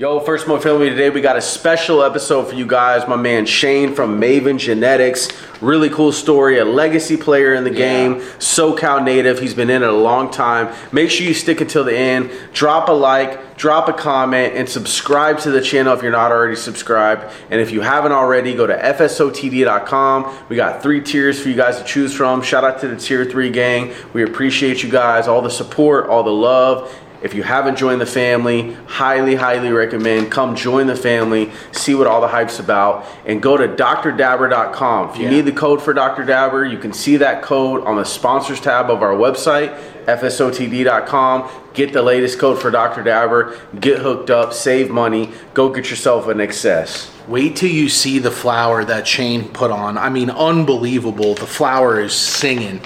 Yo, First Smoke Family, today we got a special episode for you guys. My man Shane from Maven Genetics. Really cool story. A legacy player in the game, SoCal native. He's been in it a long time. Make sure you stick until the end. Drop a like, drop a comment, and subscribe to the channel if you're not already subscribed. And if you haven't already, go to FSOTD.com. We got three tiers for you guys to choose from. Shout out to the Tier 3 gang. We appreciate you guys, all the support, all the love. If you haven't joined the family, highly, highly recommend come join the family, see what all the hype's about, and go to drdabber.com. If you Yeah. need the code for Dr. Dabber, you can see that code on the sponsors tab of our website, fsotd.com. Get the latest code for Dr. Dabber, get hooked up, save money, go get yourself an XS. Wait till you see the flower that Shane put on. I mean, unbelievable. The flower is singing.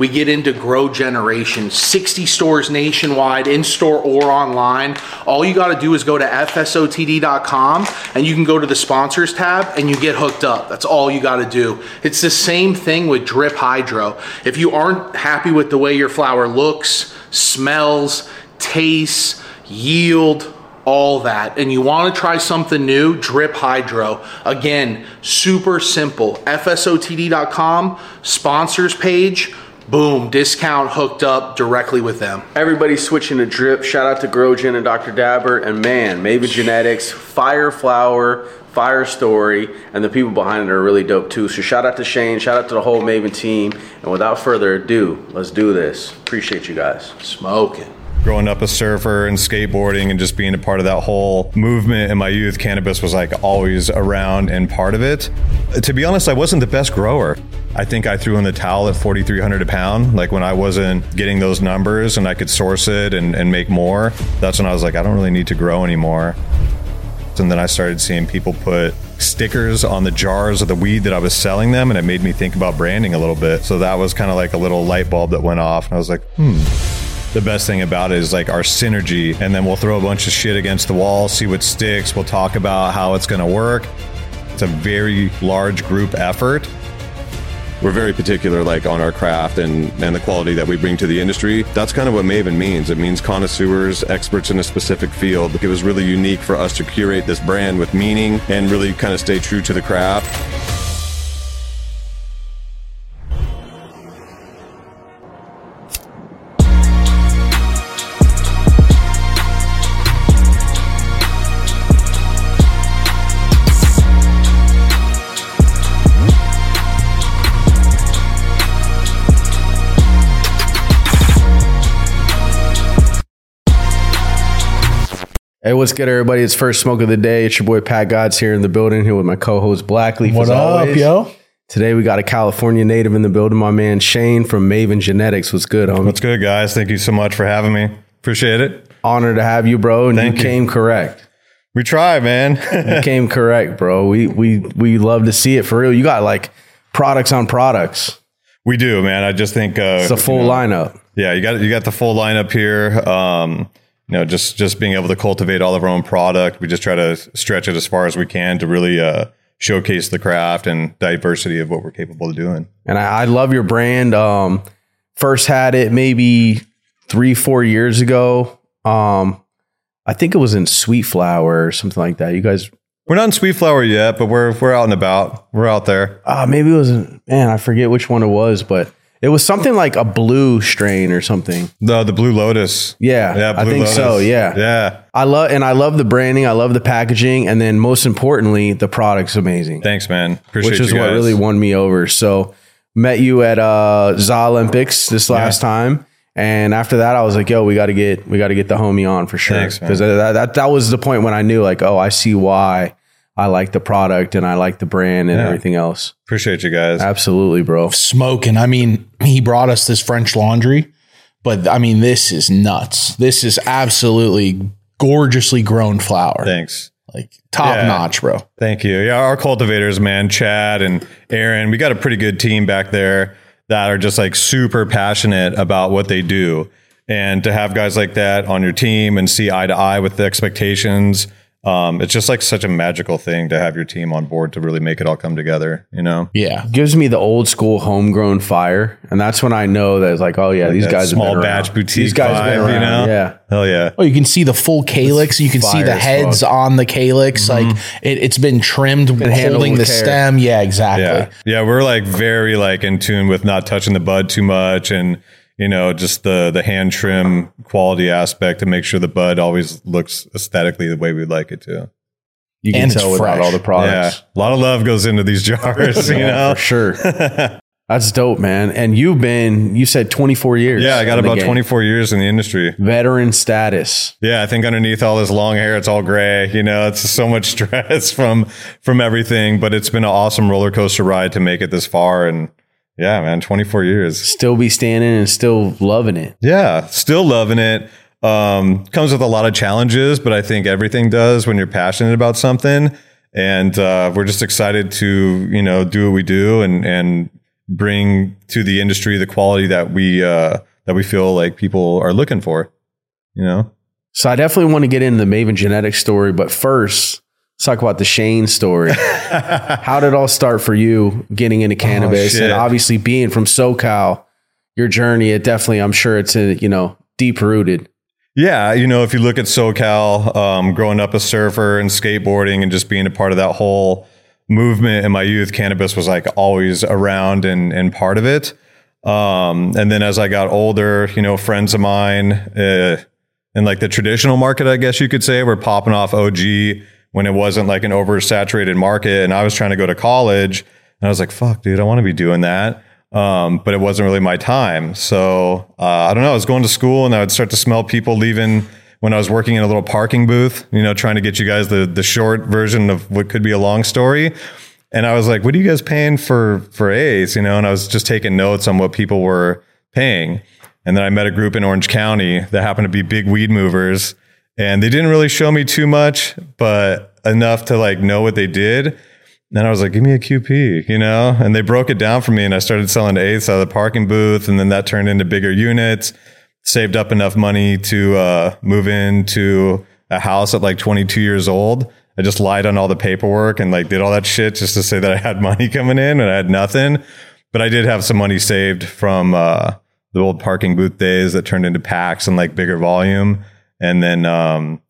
We get into Grow Generation, 60 stores nationwide, in store or online. All you got to do is go to FSOTD.com and you can go to the sponsors tab and you get hooked up. That's all you got to do. It's the same thing with Drip Hydro. If you aren't happy with the way your flower looks, smells, tastes, yield, all that and you want to try something new drip hydro again super simple fsotd.com sponsors page boom discount hooked up directly with them Everybody's switching to drip. Shout out to GrowGen and Dr. Dabber. And man, Maven Genetics, Fire Flower, Fire Story, and the people behind it are really dope too. So shout out to Shane, shout out to the whole Maven team. And without further ado, let's do this. Appreciate you guys. smoking growing up a surfer and skateboarding and just being a part of that whole movement in my youth, cannabis was like always around and part of it. To be honest, I wasn't the best grower. I think I threw in the towel at 4,300 a pound. Like when I wasn't getting those numbers and I could source it and, and make more, that's when I was like, I don't really need to grow anymore. And then I started seeing people put stickers on the jars of the weed that I was selling them, and it made me think about branding a little bit. So that was kind of like a little light bulb that went off. And I was like, hmm, the best thing about it is like our synergy and then we'll throw a bunch of shit against the wall see what sticks we'll talk about how it's going to work. It's a very large group effort. We're very particular like on our craft and and the quality that we bring to the industry. That's kind of what maven means. It means connoisseurs experts in a specific field. It was really unique for us to curate this brand with meaning and really kind of stay true to the craft Hey, what's good, everybody? It's first smoke of the day. It's your boy Pat Gods here in the building, here with my co-host Blackleaf. What as up, always. yo? Today we got a California native in the building, my man Shane from Maven Genetics. What's good, homie? what's good guys thank you so much for having me appreciate it Honor to have you, bro. And Thank you you. came correct. we try man You came correct, bro. We we we love to see it for real. You got like products on products. we do man i just think uh, It's a full lineup. yeah you got you got the full lineup here um you know just just being able to cultivate all of our own product we just try to stretch it as far as we can to really uh showcase the craft and diversity of what we're capable of doing And I, I love your brand. Um, first had it maybe three, four years ago. Um, I think it was in Sweet Flower or something like that. You guys, We're not in Sweet Flower yet, but we're we're out and about. We're out there. uh, maybe it was, man, I forget which one it was, but it was something like a blue strain or something. The the Blue Lotus. Yeah, Yeah, I think so. Yeah. Yeah. I love, and I love the branding. I love the packaging. And then most importantly, the product's amazing. Thanks, man. Appreciate which is what really won me over. So met you at uh Za Olympics this last time. And after that, I was like, "Yo, we got to get, we got to get the homie on for sure." Because that, that that was the point when I knew, like, oh, I see why I like the product and I like the brand and Yeah. everything else. Appreciate you guys. Absolutely, bro. smoking i mean he brought us this french laundry but i mean this is nuts this is absolutely gorgeously grown flower Thanks. like top Yeah. notch bro Thank you. Yeah, our cultivators, man, Chad and Aaron, we got a pretty good team back there that are just like super passionate about what they do. And to have guys like that on your team and see eye to eye with the expectations, um, it's just like such a magical thing to have your team on board to really make it all come together, you know? yeah Gives me the old school homegrown fire, and that's when I know that it's like, oh yeah, these that guys have small been batch around. boutique These guys have been vibe, you know? Yeah, Hell yeah. Oh, you can see the full calyx. You can see the heads fuck. on the calyx. Like it, it's been trimmed, handled holding the care. stem. Yeah, exactly. Yeah. Yeah. We're like very like in tune with not touching the bud too much and, you know, just the, the hand trim quality aspect to make sure the bud always looks aesthetically the way we'd like it to. You can And tell without all the products. Yeah. A lot of love goes into these jars, you know? for sure. That's dope, man. And you've been, you said 24 years. Yeah. I got about 24 years in the industry. veteran status. Yeah, I think underneath all this long hair, it's all gray. You know, it's so much stress from from everything. But it's been an awesome roller coaster ride to make it this far. And yeah, man, 24 years. Still be standing and still loving it. Yeah, still loving it. Um, comes with a lot of challenges, but I think everything does when you're passionate about something. And uh, we're just excited to you know do what we do and and bring to the industry the quality that we uh, that we feel like people are looking for. You know. So I definitely want to get into the Maven genetics story, but first, let's talk about the Shane story. How did it all start for you getting into cannabis shit. and obviously being from SoCal? Your journey, it definitely, I'm sure it's uh, you know deep rooted. Yeah, you know, if you look at SoCal, um, growing up a surfer and skateboarding and just being a part of that whole movement in my youth, cannabis was like always around and, and part of it. Um, and then as I got older, you know, friends of mine uh, in like the traditional market, I guess you could say, were popping off OG when it wasn't like an oversaturated market. And I was trying to go to college and I was like, fuck, dude, I want to be doing that. Um, but it wasn't really my time. So uh, I don't know. I was going to school and I would start to smell people leaving when I was working in a little parking booth, you know, trying to get you guys the the short version of what could be a long story. And I was like, what are you guys paying for for A's? You know, and I was just taking notes on what people were paying. And then I met a group in Orange County that happened to be big weed movers. And they didn't really show me too much, but enough to like know what they did. And I was like, give me a QP, you know? And they broke it down for me and I started selling eighths out of the parking booth. And then that turned into bigger units, saved up enough money to uh, move into a house at like 22 years old. I just lied on all the paperwork and like did all that shit just to say that I had money coming in and I had nothing. But I did have some money saved from uh, the old parking booth days that turned into packs and like bigger volume. And then, um,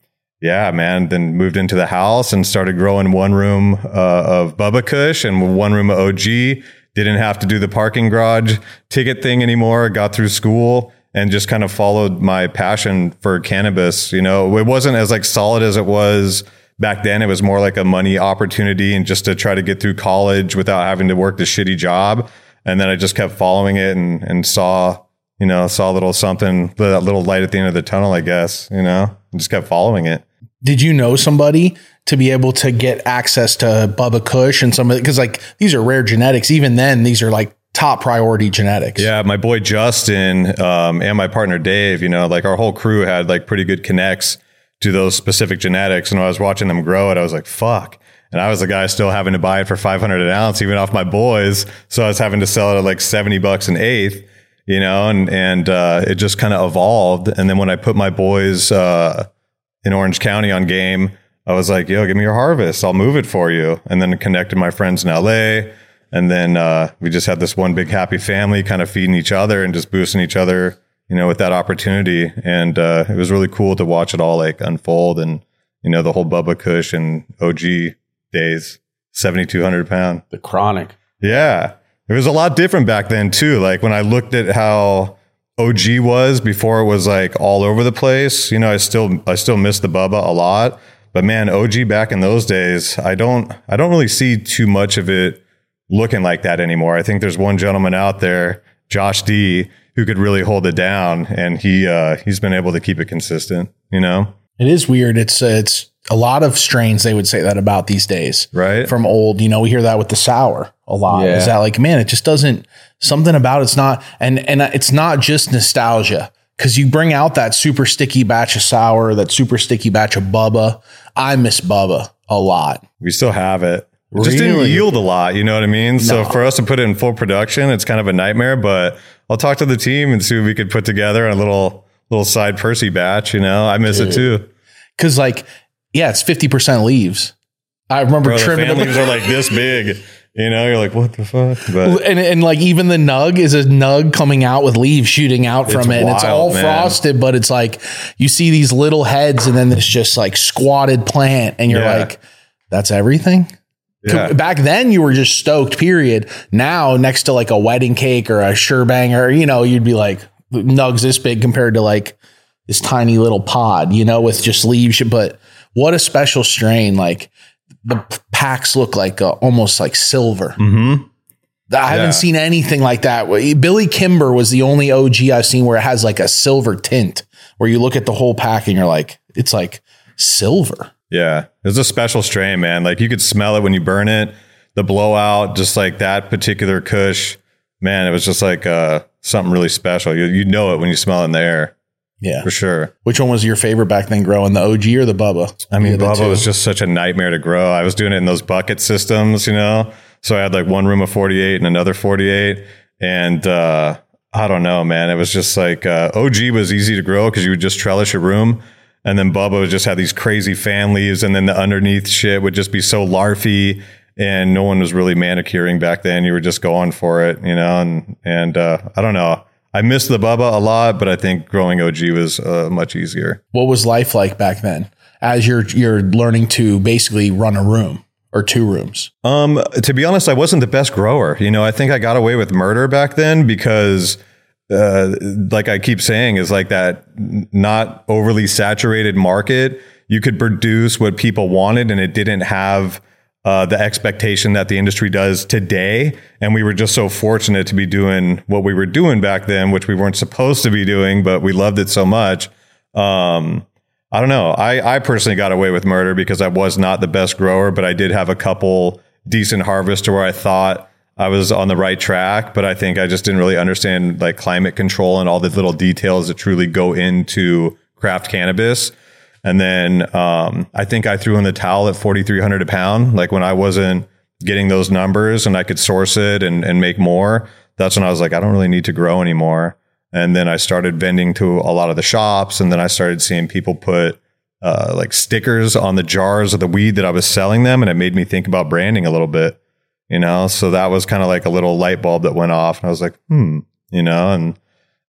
yeah, man, then moved into the house and started growing one room uh, of Bubba Kush and one room of OG. Didn't have to do the parking garage ticket thing anymore. Got through school and just kind of followed my passion for cannabis. You know, it wasn't as like solid as it was back then. It was more like a money opportunity and just to try to get through college without having to work the shitty job. And then I just kept following it and, and saw, you know, saw a little something, that little light at the end of the tunnel, I guess, you know, and just kept following it. Did you know somebody to be able to get access to Bubba Kush and some of it? because like these are rare genetics. Even then, these are like top priority genetics. Yeah, my boy Justin um, and my partner Dave, you know, like our whole crew had like pretty good connects to those specific genetics. And when I was watching them grow it, I was like, fuck. And I was the guy still having to buy it for 500 an ounce, even off my boys. So I was having to sell it at like 70 bucks an eighth, you know, and, and, uh, it just kind of evolved. And then when I put my boys, uh, in Orange County on game, I was like, yo, give me your harvest. I'll move it for you. And then connected my friends in LA. And then uh, we just had this one big happy family kind of feeding each other and just boosting each other, you know, with that opportunity. And uh, it was really cool to watch it all like unfold and, you know, the whole Bubba Kush and OG days, 7,200 pound. The chronic. Yeah. It was a lot different back then too. Like when I looked at how OG was before it was like all over the place, you know, I still I still miss the Bubba a lot. But man, OG back in those days, I don't I don't really see too much of it looking like that anymore. I think there's one gentleman out there, Josh D, who could really hold it down and he uh he's been able to keep it consistent, you know? It is weird. It's uh, it's a lot of strains they would say that about these days. Right? From old, you know, we hear that with the sour a lot. Yeah. Is that like, man, it just doesn't something about it's not and and it's not just nostalgia because you bring out that super sticky batch of sour, that super sticky batch of Bubba. I miss Bubba a lot. We still have it. It just didn't yield a lot, you know what I mean? So for us to put it in full production, it's kind of a nightmare, but I'll talk to the team and see what we could put together a little little side Percy batch, you know. I miss it too. Cause like, yeah, it's 50% leaves. I remember Bro, the trimming fan them. leaves are like this big. You know, you're like, what the fuck? But and, and like even the nug is a nug coming out with leaves shooting out from it and it's all man. frosted but it's like you see these little heads and then this just like squatted plant and you're Yeah. like that's everything yeah. back then you were just stoked period now next to like a wedding cake or a sherbanger you know you'd be like nugs this big compared to like this tiny little pod you know with just leaves but what a special strain like the packs look like uh, almost like silver Mm-hmm. I haven't Yeah. seen anything like that. Billy Kimber was the only OG I've seen where it has like a silver tint, where you look at the whole pack and you're like, it's like silver. Yeah, it's a special strain, man. Like you could smell it when you burn it. The blowout, just like that particular Kush, man, it was just like uh, something really special. You you know it when you smell it in the air Yeah. for sure. Which one was your favorite back then growing, the OG or the Bubba? I mean, Yeah, the Bubba was just such a nightmare to grow. I was doing it in those bucket systems, you know. So I had like one room of 48 and another 48, and uh, I don't know, man. It was just like uh, OG was easy to grow because you would just trellis your room, and then Bubba just have these crazy fan leaves, and then the underneath shit would just be so larfy, and no one was really manicuring back then. You were just going for it, you know. And and uh, I don't know. I miss the Bubba a lot, but I think growing OG was uh, much easier. What was life like back then as you're you're learning to basically run a room or two rooms? Um, to be honest, I wasn't the best grower. You know, I think I got away with murder back then because, uh, like I keep saying, is like that not overly saturated market. You could produce what people wanted, and it didn't have uh, the expectation that the industry does today. And we were just so fortunate to be doing what we were doing back then, which we weren't supposed to be doing, but we loved it so much. Um, I don't know. I, I personally got away with murder because I was not the best grower, but I did have a couple decent harvests where I thought I was on the right track. But I think I just didn't really understand like climate control and all the little details that truly go into craft cannabis. And then um, I think I threw in the towel at 4,300 a pound. Like when I wasn't getting those numbers and I could source it and, and make more, that's when I was like, I don't really need to grow anymore. And then I started vending to a lot of the shops. And then I started seeing people put uh, like stickers on the jars of the weed that I was selling them. And it made me think about branding a little bit, you know? So that was kind of like a little light bulb that went off. And I was like, hmm, you know? And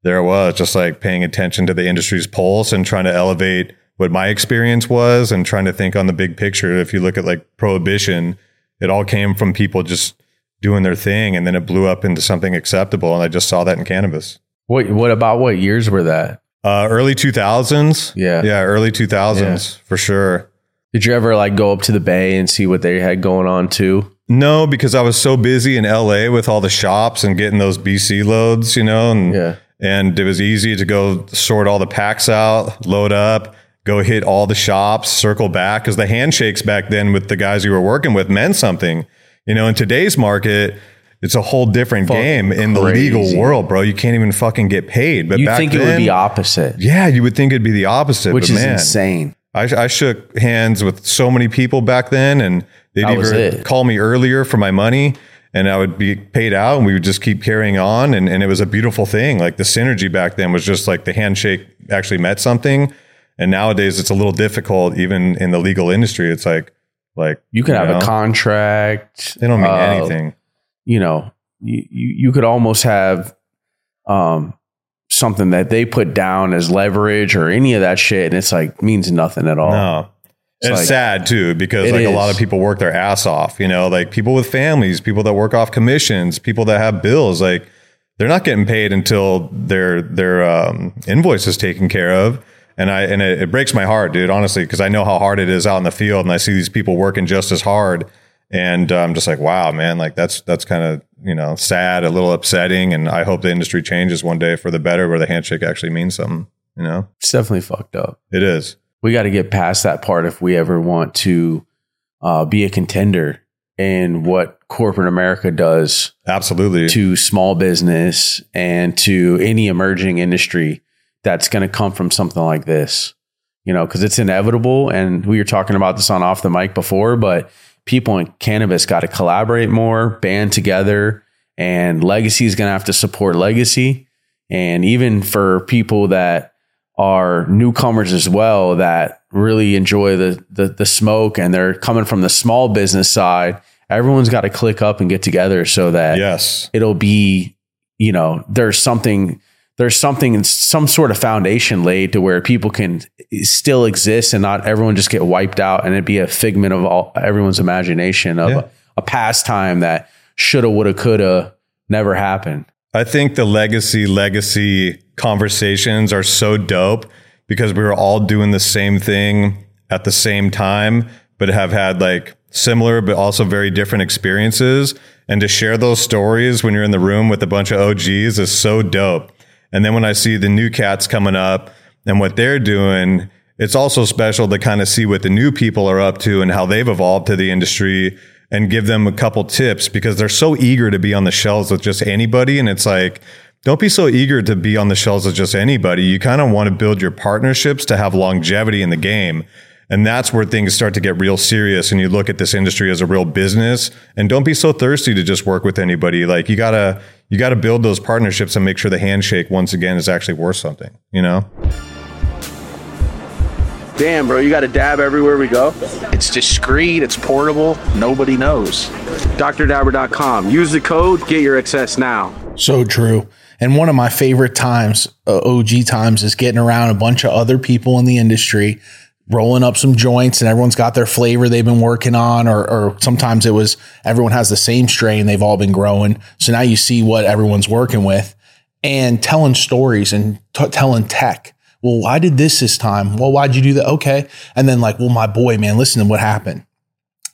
there it was, just like paying attention to the industry's pulse and trying to elevate what my experience was and trying to think on the big picture. If you look at like prohibition, it all came from people just doing their thing and then it blew up into something acceptable. And I just saw that in cannabis. What what about what years were that? Uh, early 2000s. Yeah. Yeah. Early 2000s for sure. Did you ever like go up to the bay and see what they had going on too? No, because I was so busy in LA with all the shops and getting those BC loads, you know, and Yeah. and it was easy to go sort all the packs out, load up, go hit all the shops, circle back because the handshakes back then with the guys you were working with meant something. You know, in today's market, it's a whole different Fucking game in the crazy. legal world, bro. You can't even fucking get paid. But You back think it would be opposite, Yeah, you would think it'd be the opposite, which but is man, insane. I, I shook hands with so many people back then, and they'd That either call me earlier for my money, and I would be paid out, and we would just keep carrying on, and, and it was a beautiful thing. Like the synergy back then was just like the handshake actually meant something, and nowadays it's a little difficult, even in the legal industry. It's like like You could have know, a contract. They don't mean uh, anything. You know, you, you you could almost have um something that they put down as leverage or any of that shit, and it's like means nothing at all. No. It's It's like- sad too because like a lot of people work their ass off, you know, like people with families, people that work off commissions, people that have bills, like they're not getting paid until their their um, invoice is taken care of. And I and it, it breaks my heart, dude, honestly, because I know how hard it is out in the field, and I see these people working just as hard, and uh, I'm just like, wow, man, like that's that's kind of you know sad, a little upsetting, and I hope the industry changes one day for the better, where the handshake actually means something. You know, It's definitely fucked up. it is. we got to get past that part if we ever want to uh, be a contender in what corporate America does Absolutely. to small business and to any emerging industry that's going to come from something like this. You know, because it's inevitable. And we were talking about this on off the mic before, but people in cannabis got to collaborate more, band together, and legacy is going to have to support legacy. And even for people that are newcomers as well that really enjoy the, the the smoke and they're coming from the small business side everyone's got to click up and get together so that Yes. it'll be, you know, there's something, there's something, some sort of foundation laid to where people can still exist and not everyone just get wiped out and it'd be a figment of all everyone's imagination of Yeah. a, a pastime that shoulda, woulda, coulda never happened. I think the legacy legacy conversations are so dope because we were all doing the same thing at the same time, but have had like similar but also very different experiences. And to share those stories when you're in the room with a bunch of OGs is so dope. And then when I see the new cats coming up and what they're doing, it's also special to kind of see what the new people are up to and how they've evolved to the industry and give them a couple tips because they're so eager to be on the shelves with just anybody. And it's like, don't be so eager to be on the shelves with just anybody. You kind of want to build your partnerships to have longevity in the game. And that's where things start to get real serious and you look at this industry as a real business and don't be so thirsty to just work with anybody. Like you gotta, you gotta build those partnerships and make sure the handshake once again is actually worth something, you know? Damn, bro, you got a dab everywhere we go. It's discreet, it's portable, nobody knows. DrDabber.com. Use the code, get your access now. So true. And one of my favorite times, uh, OG times, is getting around a bunch of other people in the industry, rolling up some joints, and everyone's got their flavor they've been working on, or, or sometimes it was everyone has the same strain they've all been growing. So now you see what everyone's working with and telling stories and t- telling tech. Well, why did this this time? Well, why'd you do that? Okay. And then, like, well, my boy, man, listen to what happened.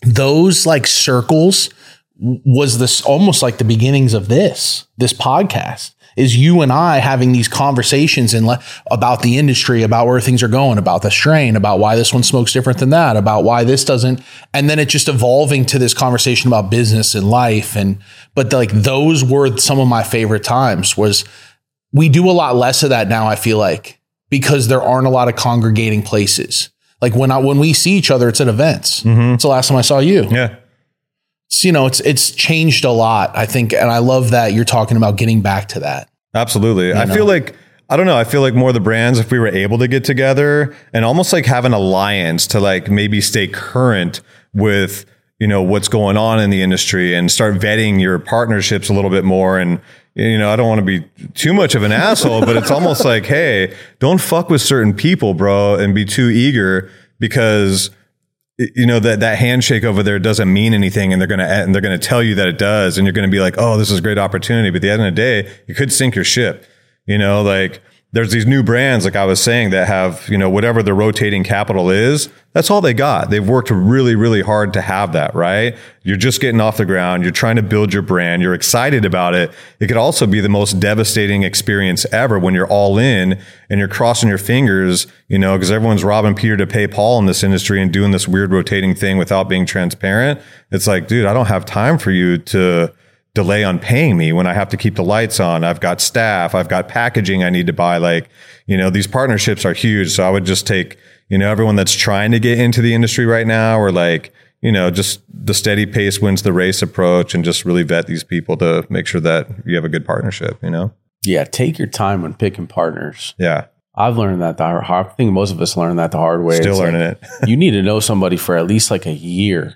Those like circles was this almost like the beginnings of this this podcast is you and I having these conversations and le- about the industry, about where things are going, about the strain, about why this one smokes different than that, about why this doesn't, and then it just evolving to this conversation about business and life. And but like those were some of my favorite times. Was we do a lot less of that now. I feel like because there aren't a lot of congregating places. Like when I when we see each other, it's at events. Mm-hmm. It's the last time I saw you Yeah. So, you know, it's it's changed a lot, I think, and I love that you're talking about getting back to that. Absolutely. I feel like I don't know. I feel like more of the brands, if we were able to get together and almost like have an alliance to like maybe stay current with, you know, what's going on in the industry and start vetting your partnerships a little bit more. And, you know, I don't want to be too much of an asshole, but it's almost like, hey, don't fuck with certain people, bro, and be too eager because you know that that handshake over there doesn't mean anything and they're going to and they're going to tell you that it does and you're going to be like oh this is a great opportunity. But at the end of the day you could sink your ship you know like there's these new brands like i was saying that have you know whatever the rotating capital is that's all they got. They've worked really really hard to have that right? You're just getting off the ground. You're trying to build your brand. You're excited about it. It could also be the most devastating experience ever when you're all in and you're crossing your fingers you know because everyone's robbing peter to pay paul in this industry and doing this weird rotating thing without being transparent. It's like dude i don't have time for you to delay on paying me when I have to keep the lights on. I've got staff, I've got packaging I need to buy. Like, you know, these partnerships are huge. So I would just take, you know, everyone that's trying to get into the industry right now or like, you know, just the steady pace wins the race approach and just really vet these people to make sure that you have a good partnership, you know? Yeah, take your time when picking partners. Yeah. I've learned that the hard. I think most of us learned that the hard way. Still It's like, learning it. you need to know somebody for at least like a year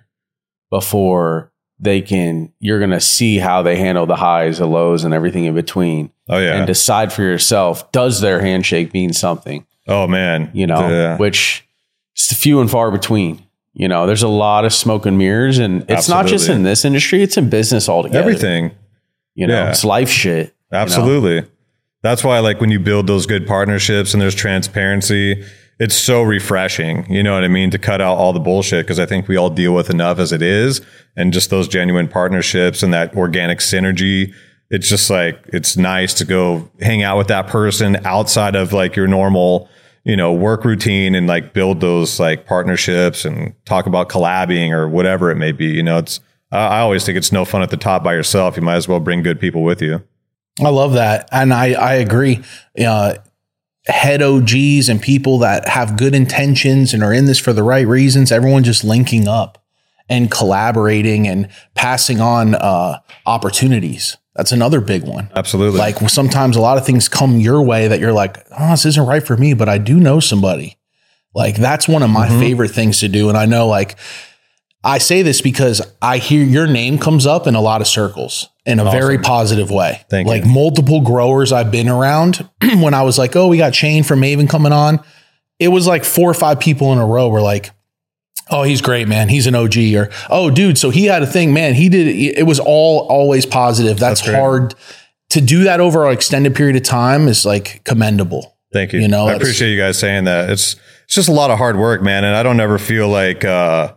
before they can. You're gonna see how they handle the highs, the lows, and everything in between, Oh, yeah. and decide for yourself. Does their handshake mean something? Oh, man. You know, Yeah. which is few and far between. You know, there's a lot of smoke and mirrors, and it's not just in this industry; it's in business altogether. Everything. You know, Yeah. it's life shit. you know? Absolutely. That's why, like, when you build those good partnerships and there's transparency, it's so refreshing. You know what I mean? To cut out all the bullshit because I think we all deal with enough as it is. And just those genuine partnerships and that organic synergy. It's just like, it's nice to go hang out with that person outside of like your normal, you know, work routine and like build those like partnerships and talk about collabing or whatever it may be. You know, it's, I always think it's no fun at the top by yourself. You might as well bring good people with you. I love that, and I I agree. Uh, head OGs and people that have good intentions and are in this for the right reasons. Everyone just linking up and collaborating and passing on uh, opportunities. That's another big one. Absolutely. Like sometimes a lot of things come your way that you're like, oh, this isn't right for me, but I do know somebody. Like that's one of my mm-hmm. favorite things to do. And I know like I say this because I hear your name comes up in a lot of circles in a very positive way. Thank you. like multiple growers I've been around when I was like, oh, we got Shane from Maven coming on. It was like four or five people in a row were like, oh, he's great, man. He's an OG. Or, oh, dude, so he had a thing, man. He did it. It was all always positive. That's, great. hard to do that over an extended period of time is like commendable. Thank you. You know, I appreciate you guys saying that. It's it's just a lot of hard work, man, and I don't ever feel like uh,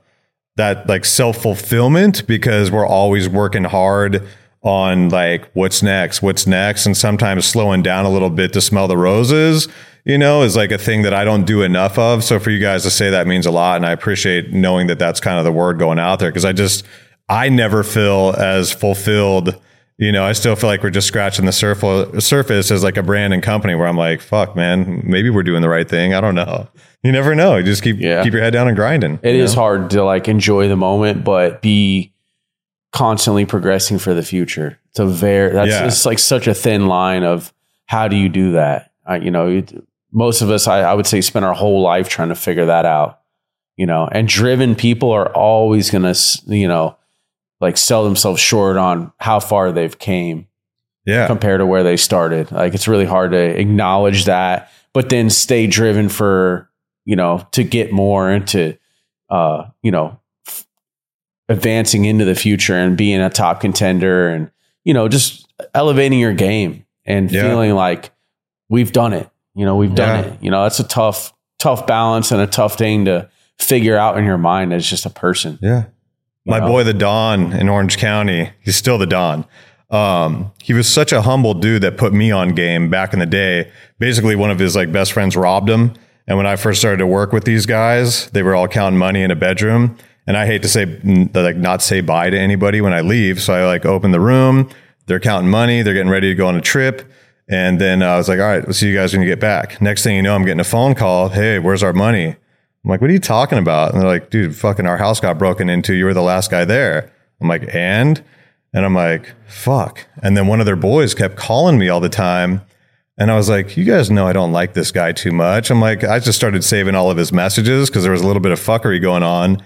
that like self fulfillment because we're always working hard on like what's next, what's next, and sometimes slowing down a little bit to smell the roses. You know, is like a thing that I don't do enough of. So for you guys to say that means a lot, and I appreciate knowing that that's kind of the word going out there because I just I never feel as fulfilled. You know, I still feel like we're just scratching the surf- surface as like a brand and company where I'm like, fuck, man, maybe we're doing the right thing. I don't know. You never know. You just keep Yeah. keep your head down and grinding. It is know? hard to like enjoy the moment, but be constantly progressing for the future. It's a very that's Yeah. it's like such a thin line of how do you do that? I, you know, it, most of us, I, I would say, spend our whole life trying to figure that out. You know, and driven people are always gonna, you know, like sell themselves short on how far they've came Yeah. compared to where they started. Like it's really hard to acknowledge that, but then stay driven for, you know, to get more and to, uh, you know, advancing into the future and being a top contender and, you know, just elevating your game and Yeah. feeling like we've done it. You know, we've done Yeah. it. You know, that's a tough, tough balance and a tough thing to figure out in your mind as just a person. Yeah. My know? boy, the Don in Orange County, he's still the Don. Um, he was such a humble dude that put me on game back in the day. Basically, one of his like best friends robbed him. And when I first started to work with these guys, they were all counting money in a bedroom. And I hate to say, like, not say bye to anybody when I leave. So I like open the room. They're counting money. They're getting ready to go on a trip. And then uh, I was like, all right, we'll see you guys when you get back. Next thing you know, I'm getting a phone call. Hey, where's our money? I'm like, what are you talking about? And they're like, dude, fucking our house got broken into. You were the last guy there. I'm like, and? And I'm like, fuck. And then one of their boys kept calling me all the time. And I was like, you guys know I don't like this guy too much. I'm like, I just started saving all of his messages because there was a little bit of fuckery going on.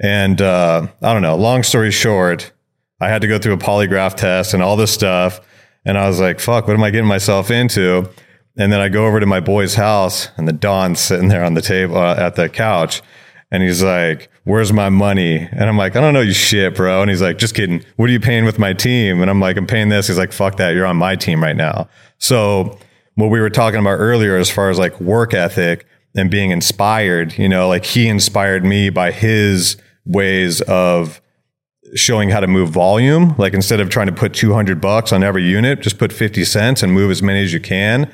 And uh, I don't know. Long story short, I had to go through a polygraph test and all this stuff. And I was like, fuck, what am I getting myself into? And then I go over to my boy's house and the Don's sitting there on the table uh, at the couch. And he's like, where's my money? And I'm like, I don't know you shit, bro. And he's like, just kidding. What are you paying with my team? And I'm like, I'm paying this. He's like, fuck that. You're on my team right now. So what we were talking about earlier, as far as like work ethic and being inspired, you know, like he inspired me by his ways of showing how to move volume. Like instead of trying to put 200 bucks on every unit, just put 50 cents and move as many as you can.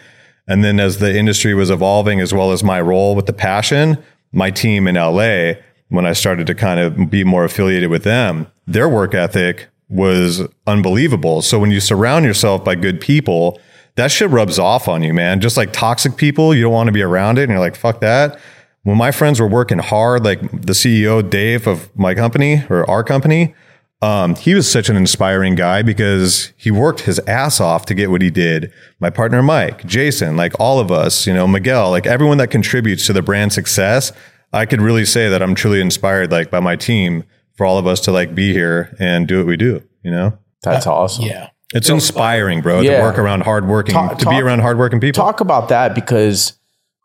And then as the industry was evolving, as well as my role with the passion, my team in LA, when I started to kind of be more affiliated with them, their work ethic was unbelievable. So when you surround yourself by good people, that shit rubs off on you, man. Just like toxic people, you don't want to be around it. And you're like, fuck that. When my friends were working hard, like the CEO, Dave of my company or our company, um, he was such an inspiring guy because he worked his ass off to get what he did. My partner, Mike, Jason, like all of us, you know, Miguel, like everyone that contributes to the brand success, I could really say that I'm truly inspired, like by my team for all of us to like be here and do what we do, you know? That's awesome. Yeah. It's inspiring, bro, to work around hardworking, Talk- to be talk- around hardworking people. talk about that because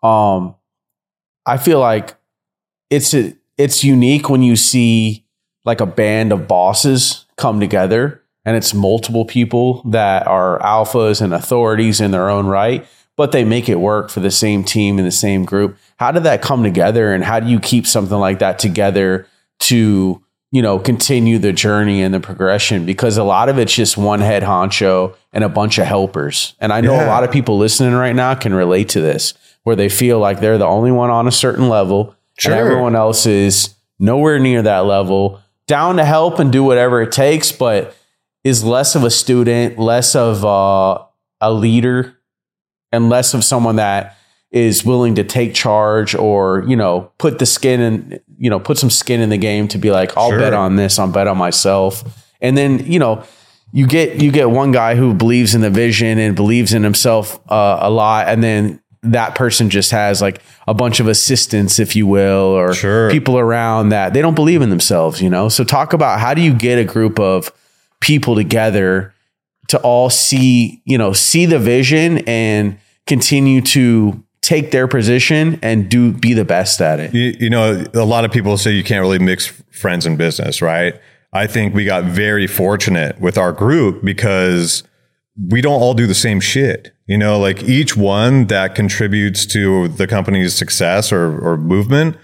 um I feel like it's a, it's unique when you see like a band of bosses come together and it's multiple people that are alphas and authorities in their own right but they make it work for the same team and the same group how did that come together and how do you keep something like that together to you know continue the journey and the progression because a lot of it's just one head honcho and a bunch of helpers. And i know a lot of people listening right now can relate to this where they feel like they're the only one on a certain level Sure. and everyone else is nowhere near that level. Down to help and do whatever it takes but is less of a student less of uh, a leader and less of someone that is willing to take charge or you know put the skin in you know put some skin in the game to be like I'll Sure. bet on this I'll bet on myself and then you know you get you get one guy who believes in the vision and believes in himself uh, a lot and then that person just has like a bunch of assistants, if you will, or Sure. people around that they don't believe in themselves, you know? So talk about how do you get a group of people together to all see, you know, see the vision and continue to take their position and do be the best at it. You, you know, a lot of people say you can't really mix friends and business, right? I think we got very fortunate with our group because we don't all do the same shit. You know, like each one that contributes to the company's success or, or movement,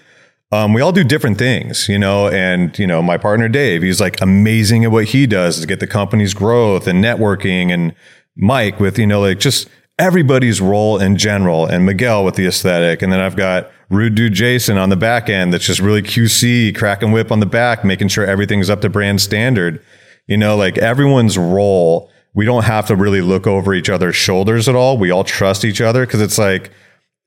um, we all do different things, you know, and, you know, my partner Dave, he's like amazing at what he does to get the company's growth and networking and Mike with, you know, like just everybody's role in general and Miguel with the aesthetic. And then I've got rude dude Jason on the back end that's just really QC, crack and whip on the back, making sure everything's up to brand standard. You know, like everyone's role, we don't have to really look over each other's shoulders at all. We all trust each other because it's like,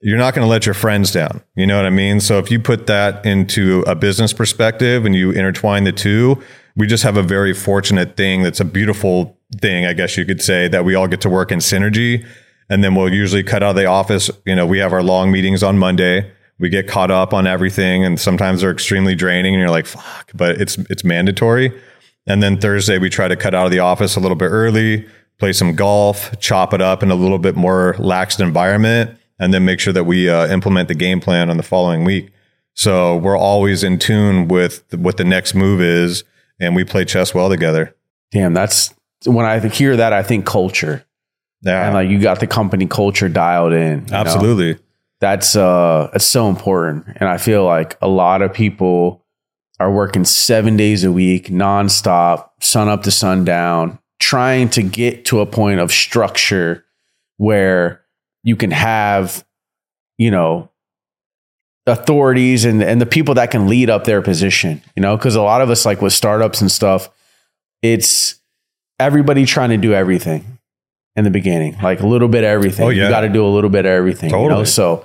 you're not going to let your friends down. You know what I mean? So if you put that into a business perspective and you intertwine the two, we just have a very fortunate thing that's a beautiful thing, I guess you could say, that we all get to work in synergy. And then we'll usually cut out of the office. You know, we have our long meetings on Monday. We get caught up on everything, and sometimes they're extremely draining, and you're like, "Fuck!" But it's it's mandatory. And then Thursday, we try to cut out of the office a little bit early, play some golf, chop it up in a little bit more laxed environment, and then make sure that we uh, implement the game plan on the following week. So we're always in tune with what the next move is, and we play chess well together. Damn, that's when I hear that, I think culture. Yeah, And like you got the company culture dialed in. you know? absolutely. that's uh it's so important and i feel like a lot of people are working seven days a week nonstop sun up to sundown trying to get to a point of structure where you can have you know authorities and and the people that can lead up their position you know because a lot of us like with startups and stuff it's everybody trying to do everything in the beginning like a little bit of everything Oh, yeah. you got to do a little bit of everything you know Totally. so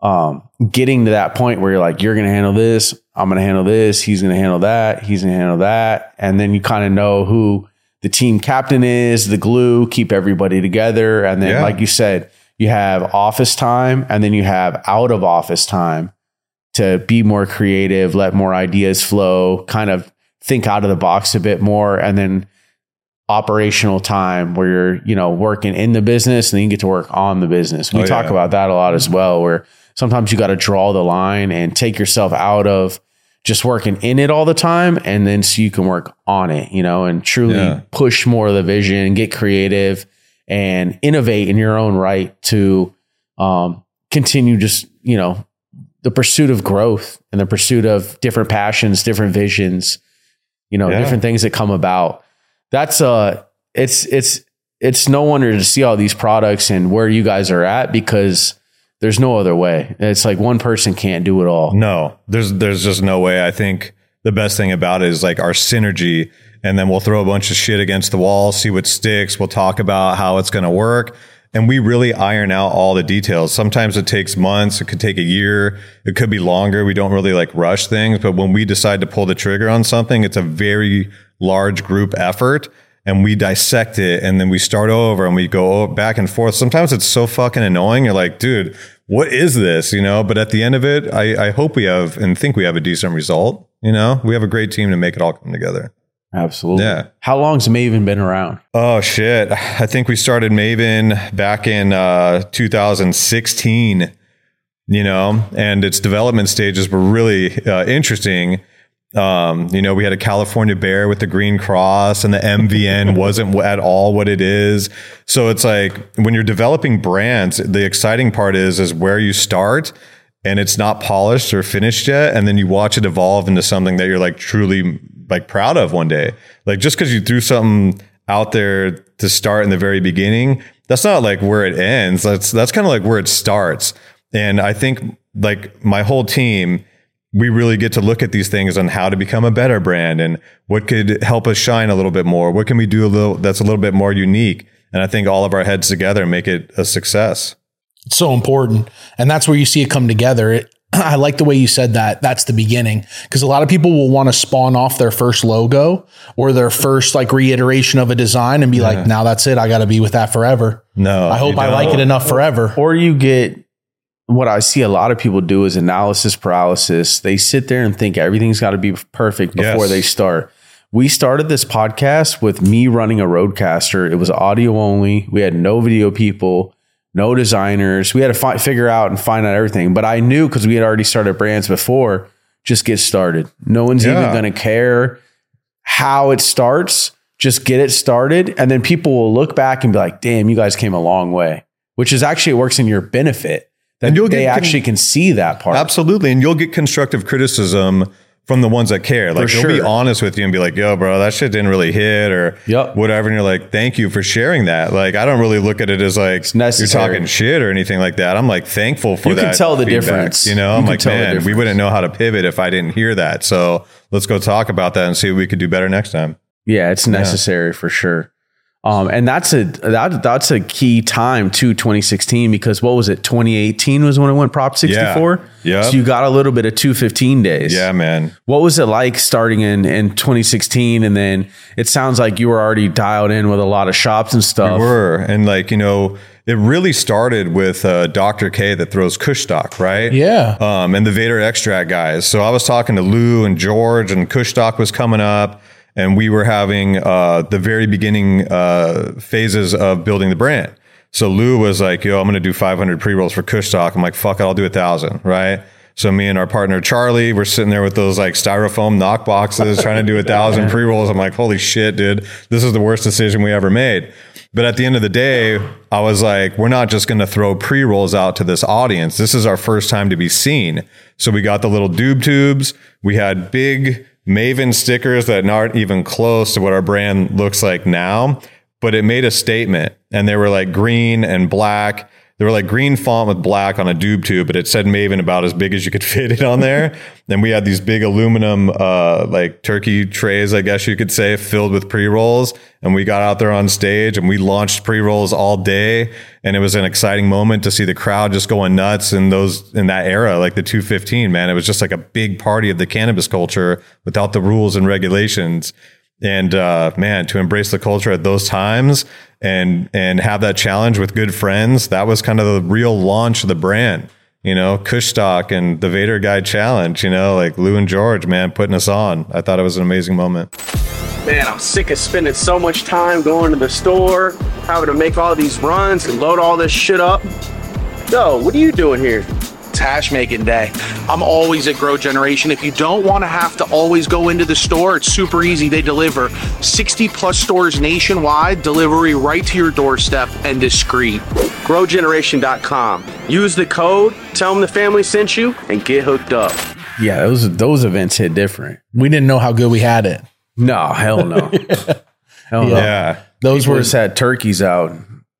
um getting to that point where you're like you're gonna handle this i'm gonna handle this he's gonna handle that he's gonna handle that and then you kind of know who the team captain is the glue keep everybody together and then Yeah. like you said you have office time and then you have out of office time to be more creative let more ideas flow kind of think out of the box a bit more and then operational time where you're you know working in the business and then you get to work on the business we Oh, talk yeah. about that a lot as well where sometimes you got to draw the line and take yourself out of just working in it all the time and then so you can work on it you know and truly Yeah. push more of the vision get creative and innovate in your own right to um, continue just you know the pursuit of growth and the pursuit of different passions different visions you know Yeah. different things that come about that's uh it's it's it's no wonder to see all these products and where you guys are at because there's no other way it's like one person can't do it all No, there's there's just no way. I think the best thing about it is like our synergy, and then we'll throw a bunch of shit against the wall, see what sticks. We'll talk about how it's going to work, and we really iron out all the details. Sometimes it takes months. It could take a year. It could be longer. We don't really like rush things, but when we decide to pull the trigger on something, it's a very large group effort. And we dissect it and then we start over and we go back and forth. Sometimes it's so fucking annoying. You're like, dude, what is this? You know, but at the end of it, I, I hope we have and think we have a decent result. You know, we have a great team to make it all come together. absolutely Yeah. how long's maven been around Oh shit. I think we started Maven back in uh 2016, you know, and its development stages were really uh, interesting. Um, you know, we had a California bear with the green cross and the MVN wasn't at all what it is. So it's like when you're developing brands, the exciting part is is where you start and it's not polished or finished yet and then you watch it evolve into something that you're like truly like proud of one day. Like just cuz you threw something out there to start in the very beginning, that's not like where it ends. That's that's kind of like where it starts. And I think like my whole team we really get to look at these things on how to become a better brand and what could help us shine a little bit more. What can we do a little that's a little bit more unique? And I think all of our heads together make it a success. It's so important. And that's where you see it come together. It, I like the way you said that. That's the beginning. Because a lot of people will want to spawn off their first logo or their first like reiteration of a design and be like, now that's it. I got to be with that forever. No, I hope I like it enough forever. or you get what I see a lot of people do is analysis paralysis. They sit there and think everything's got to be perfect before Yes. they start. We started this podcast with me running a RODECaster. It was audio only. We had no video people, no designers. We had to fi- figure out and find out everything. But I knew because we had already started brands before, just get started. No one's even going to care how it starts. Just get it started. And then people will look back and be like, damn, you guys came a long way, which is actually, it works in your benefit that they get con- actually can see that part. Absolutely. And you'll get constructive criticism from the ones that care. Like they'll be honest with you and be like, yo, bro, that shit didn't really hit or Yep. whatever. And you're like, thank you for sharing that. Like, I don't really look at it as like you're talking shit or anything like that. I'm like thankful for You that. You can tell the feedback. difference. You know, You I'm like, man, we wouldn't know how to pivot if I didn't hear that. So let's go talk about that and see what we could do better next time. Yeah, it's necessary for sure. Um, and that's a that that's a key time to 2016, because what was it? 2018 was when it went Prop 64. Yeah. So you got a little bit of 215 days. Yeah, man. What was it like starting in in 2016? And then it sounds like you were already dialed in with a lot of shops and stuff. were and like you know it really started with uh, dr k that throws kush stock right Yeah. um, and the vader extract guys so i was talking to lou and george and kush stock was coming up and we were having uh, the very beginning uh, phases of building the brand so lou was like yo i'm gonna do 500 pre-rolls for kush Talk." i'm like fuck it i'll do a thousand right so me and our partner Charlie, we're sitting there with those like styrofoam knock boxes, trying to do a thousand pre rolls. I'm like, holy shit, dude, this is the worst decision we ever made. But at the end of the day, I was like, we're not just going to throw pre rolls out to this audience. This is our first time to be seen. So we got the little doob tubes. We had big Maven stickers that aren't even close to what our brand looks like now, but it made a statement and they were like green and black. They were like green font with black on a doob tube, but it said Maven about as big as you could fit it on there. then we had these big aluminum, uh, like turkey trays, I guess you could say, filled with pre rolls. And we got out there on stage and we launched pre rolls all day. And it was an exciting moment to see the crowd just going nuts in those, in that era, like the 215, man. It was just like a big party of the cannabis culture without the rules and regulations and uh, man to embrace the culture at those times and and have that challenge with good friends that was kind of the real launch of the brand you know Kushstock and the vader guy challenge you know like lou and george man putting us on i thought it was an amazing moment Man, I'm sick of spending so much time going to the store, having to make all these runs and load all this shit up. Yo, what are you doing here? It's hash making day. I'm always at Grow Generation. If you don't want to have to always go into the store, it's super easy. They deliver 60 plus stores nationwide, delivery right to your doorstep and discreet. GrowGeneration.com. Use the code, tell them the family sent you, and get hooked up. Yeah, those those events hit different. We didn't know how good we had it. No, hell no. hell no. yeah Those People were just had turkeys out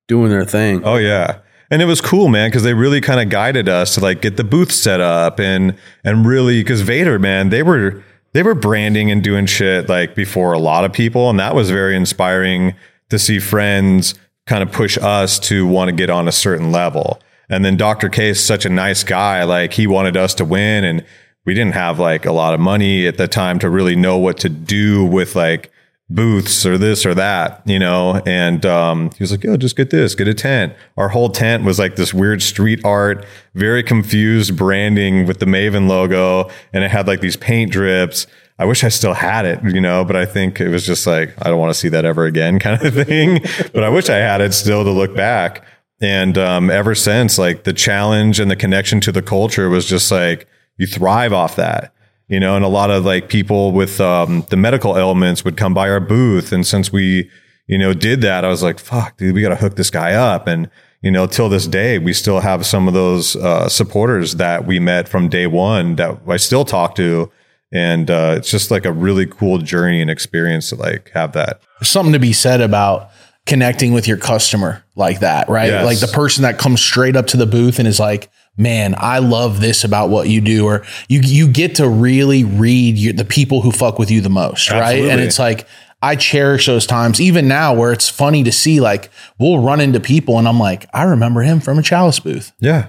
doing their thing. Oh yeah. And it was cool, man, because they really kind of guided us to like get the booth set up and and really because Vader, man, they were they were branding and doing shit like before a lot of people, and that was very inspiring to see friends kind of push us to want to get on a certain level. And then Dr. K is such a nice guy, like he wanted us to win, and we didn't have like a lot of money at the time to really know what to do with like booths or this or that, you know. And um, he was like, "Yo, just get this, get a tent." Our whole tent was like this weird street art, very confused branding with the Maven logo, and it had like these paint drips. I wish I still had it, you know, but I think it was just like I don't want to see that ever again, kind of thing. but I wish I had it still to look back. And um, ever since, like the challenge and the connection to the culture was just like you thrive off that you know, and a lot of like people with um, the medical elements would come by our booth. And since we, you know, did that, I was like, fuck, dude, we got to hook this guy up. And, you know, till this day, we still have some of those uh, supporters that we met from day one that I still talk to. And uh, it's just like a really cool journey and experience to like have that. There's something to be said about connecting with your customer like that, right? Yes. Like the person that comes straight up to the booth and is like, "Man, I love this about what you do," or you you get to really read your, the people who fuck with you the most, right? And it's like I cherish those times, even now, where it's funny to see like we'll run into people and I'm like, I remember him from a chalice booth Yeah.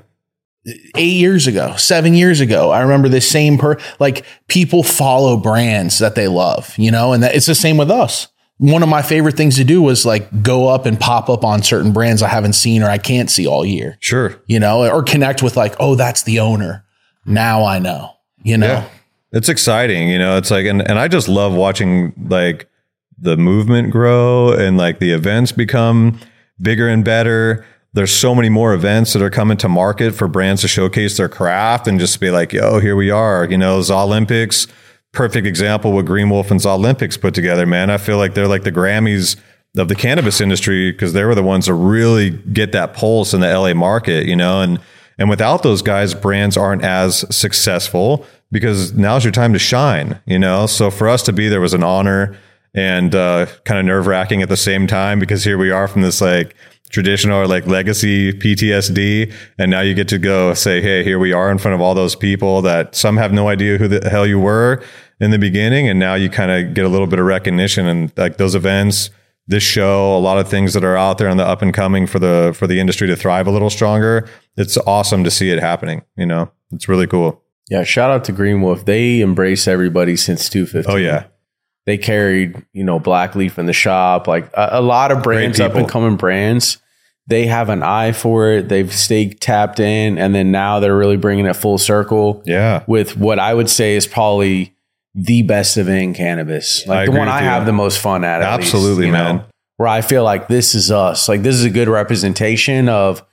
eight years ago, seven years ago. I remember the same per like people follow brands that they love, you know, and that it's the same with us. One of my favorite things to do was like go up and pop up on certain brands I haven't seen or I can't see all year, Sure. you know, or connect with like, oh, that's the owner. Now I know, you know. Yeah. It's exciting, you know. It's like and, and I just love watching like the movement grow and like the events become bigger and better. There's so many more events that are coming to market for brands to showcase their craft and just be like, yo, here we are. You know, Olympics, perfect example what Green Wolf and Olympics put together, man. I feel like they're like the Grammys of the cannabis industry because they were the ones to really get that pulse in the LA market, you know, and and without those guys, brands aren't as successful because now's your time to shine, you know? So for us to be there was an honor and uh, kind of nerve wracking at the same time because here we are from this like traditional or like legacy PTSD. And now you get to go say, Hey, here we are in front of all those people that some have no idea who the hell you were in the beginning. And now you kind of get a little bit of recognition and like those events, this show, a lot of things that are out there on the up and coming for the, for the industry to thrive a little stronger. It's awesome to see it happening. You know, it's really cool. Yeah, shout out to Green Wolf. They embrace everybody since 250. Oh yeah. They carried, you know, Black Leaf in the shop, like a, a lot of brands, up and coming brands. They have an eye for it. They've stayed tapped in, and then now they're really bringing it full circle Yeah. with what I would say is probably the best event in cannabis. I Like the one I have the most fun at. at least, Absolutely, know, man. Where I feel like this is us. Like this is a good representation of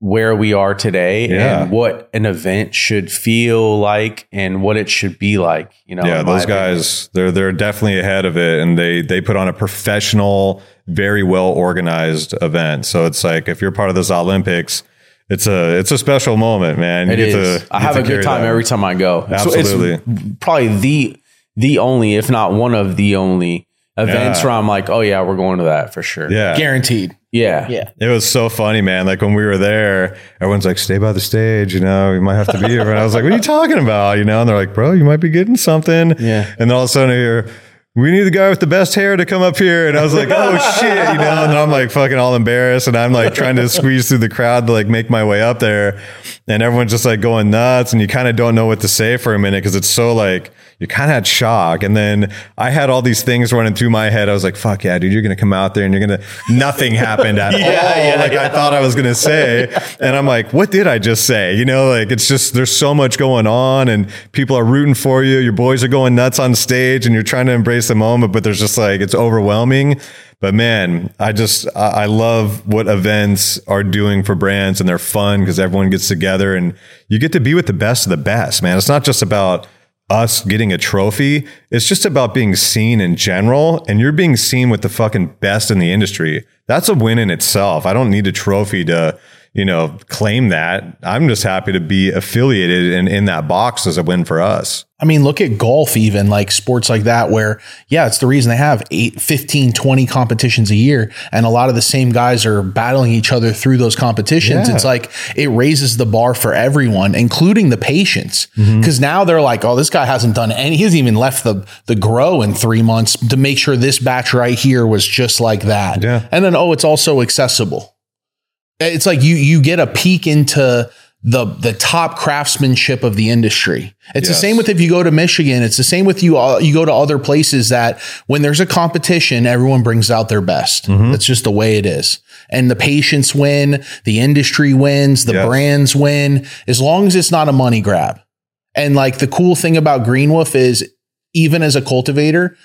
where we are today Yeah. and what an event should feel like and what it should be like. You know, yeah, those opinion. guys, they're they're definitely ahead of it, and they they put on a professional, very well organized event. So it's like if you're part of this Olympics, it's a it's a special moment, man. You It is. to- I have a good time every time I go. So Absolutely. it's probably the the only, if not one of the only events Yeah. where I'm like, oh yeah, we're going to that for sure. Yeah, Guaranteed. Yeah, Yeah. It was so funny, man. Like when we were there, everyone's like, "Stay by the stage," you know. You might have to be here. And I was like, "What are you talking about?" You know. And they're like, "Bro, you might be getting something." Yeah. And then all of a sudden, I hear, "We need the guy with the best hair to come up here." And I was like, "Oh shit," you know. And I'm like fucking all embarrassed, and I'm like trying to squeeze through the crowd to like make my way up there, and everyone's just like going nuts, and you kind of don't know what to say for a minute because it's so like you kind of had shock. And then I had all these things running through my head. I was like, fuck yeah, dude, you're going to come out there and you're going to, nothing happened at all. Yeah, like I thought I was going to say. And I'm like, what did I just say? You know, like it's just, there's so much going on and people are rooting for you. Your boys are going nuts on stage and you're trying to embrace the moment, but there's just like, it's overwhelming. But man, I just, I love what events are doing for brands and they're fun because everyone gets together and you get to be with the best of the best, man. It's not just about, us getting a trophy. It's just about being seen in general, and you're being seen with the fucking best in the industry. That's a win in itself. I don't need a trophy to, you know, claim that. I'm just happy to be affiliated and in that box as a win for us. I mean, look at golf, even like sports like that, where, yeah, it's the reason they have eight, 15, 20 competitions a year. And a lot of the same guys are battling each other through those competitions. Yeah. It's like it raises the bar for everyone, including the patients. Mm-hmm. Because now they're like, oh, this guy hasn't done any, he hasn't even left the, the grow in three months to make sure this batch right here was just like that. Yeah. And then, oh, it's also accessible. It's like you you get a peek into the the top craftsmanship of the industry. It's the same with if you go to Michigan. It's the same with you. all, You go to other places that when there's a competition, everyone brings out their best. Mm-hmm. That's just the way it is. And the patients win, the industry wins, the Yes. brands win, as long as it's not a money grab. And like the cool thing about Green Wolf is, even as a cultivator,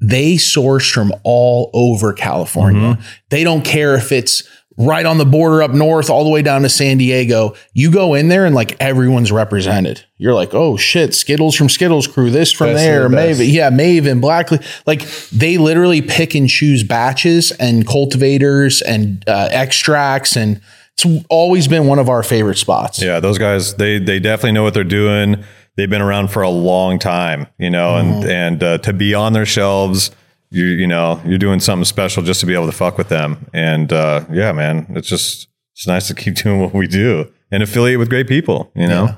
they source from all over California. Mm-hmm. They don't care if it's right on the border up north, all the way down to San Diego. You go in there and like everyone's represented. You're like, oh shit, Skittles from Skittles Crew, this from Best there, the. Maven, yeah, Maven, Black Leaf. Like they literally pick and choose batches and cultivators and uh, extracts, and it's always been one of our favorite spots. Yeah, those guys they they definitely know what they're doing. They've been around for a long time, you know, and and uh, to be on their shelves, you you know, you're doing something special just to be able to fuck with them. And uh, yeah, man, it's just it's nice to keep doing what we do and affiliate with great people, you know.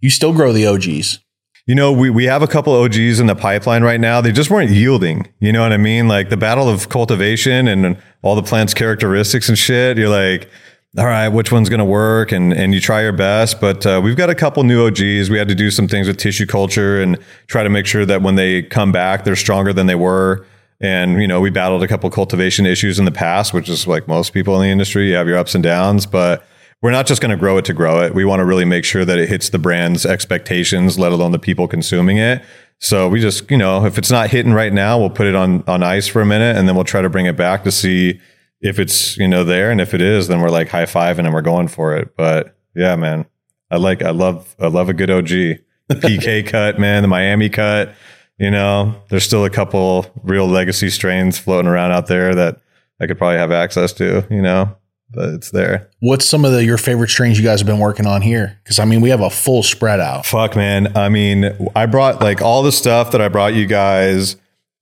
You still grow the OGs. You know, we, we have a couple OGs in the pipeline right now. They just weren't yielding. You know what I mean? Like the battle of cultivation and all the plant's characteristics and shit. You're like, all right, which one's going to work? And, and you try your best. But uh, we've got a couple new OGs. We had to do some things with tissue culture and try to make sure that when they come back, they're stronger than they were And you know, we battled a couple cultivation issues in the past, which is like most people in the industry. You have your ups and downs, but we're not just going to grow it to grow it. We want to really make sure that it hits the brand's expectations, let alone the people consuming it. So we just, you know, if it's not hitting right now, we'll put it on on ice for a minute, and then we'll try to bring it back to see if it's you know there, and if it is, then we're like high five and we're going for it. But yeah, man, I like, I love, I love a good OG. The PK cut, man, the Miami cut. You know, there's still a couple real legacy strains floating around out there that I could probably have access to. You know, but it's there. What's some of the your favorite strains you guys have been working on here? Because I mean, we have a full spread out. Fuck, man. I mean, I brought like all the stuff that I brought you guys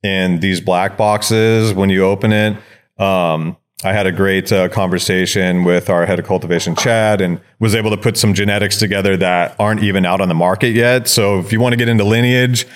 in these black boxes when you open it. Um, I had a great uh, conversation with our head of cultivation, Chad, and was able to put some genetics together that aren't even out on the market yet. So if you want to get into lineage,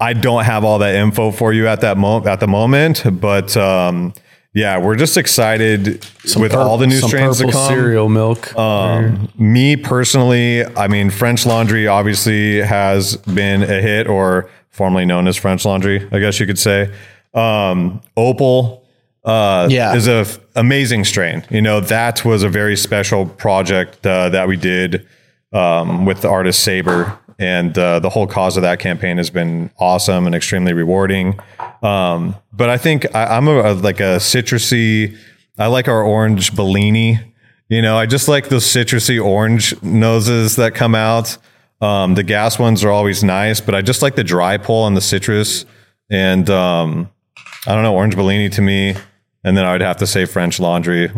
I don't have all that info for you at that moment at the moment, but um, yeah, we're just excited with all the new Some strains to come. cereal milk. Um, me personally, I mean, French Laundry obviously has been a hit, or formerly known as French Laundry, I guess you could say. Um, Opal, uh, Yeah. is a f- amazing strain. You know, that was a very special project uh, that we did um, with the artist Saber, and uh, the whole cause of that campaign has been awesome and extremely rewarding. Um, but I think I, I'm a, a- like a citrusy. I like our orange Bellini. You know, I just like those citrusy orange noses that come out. Um, the gas ones are always nice, but I just like the dry pull on the citrus. And um, I don't know, orange Bellini to me. And then I would have to say French Laundry.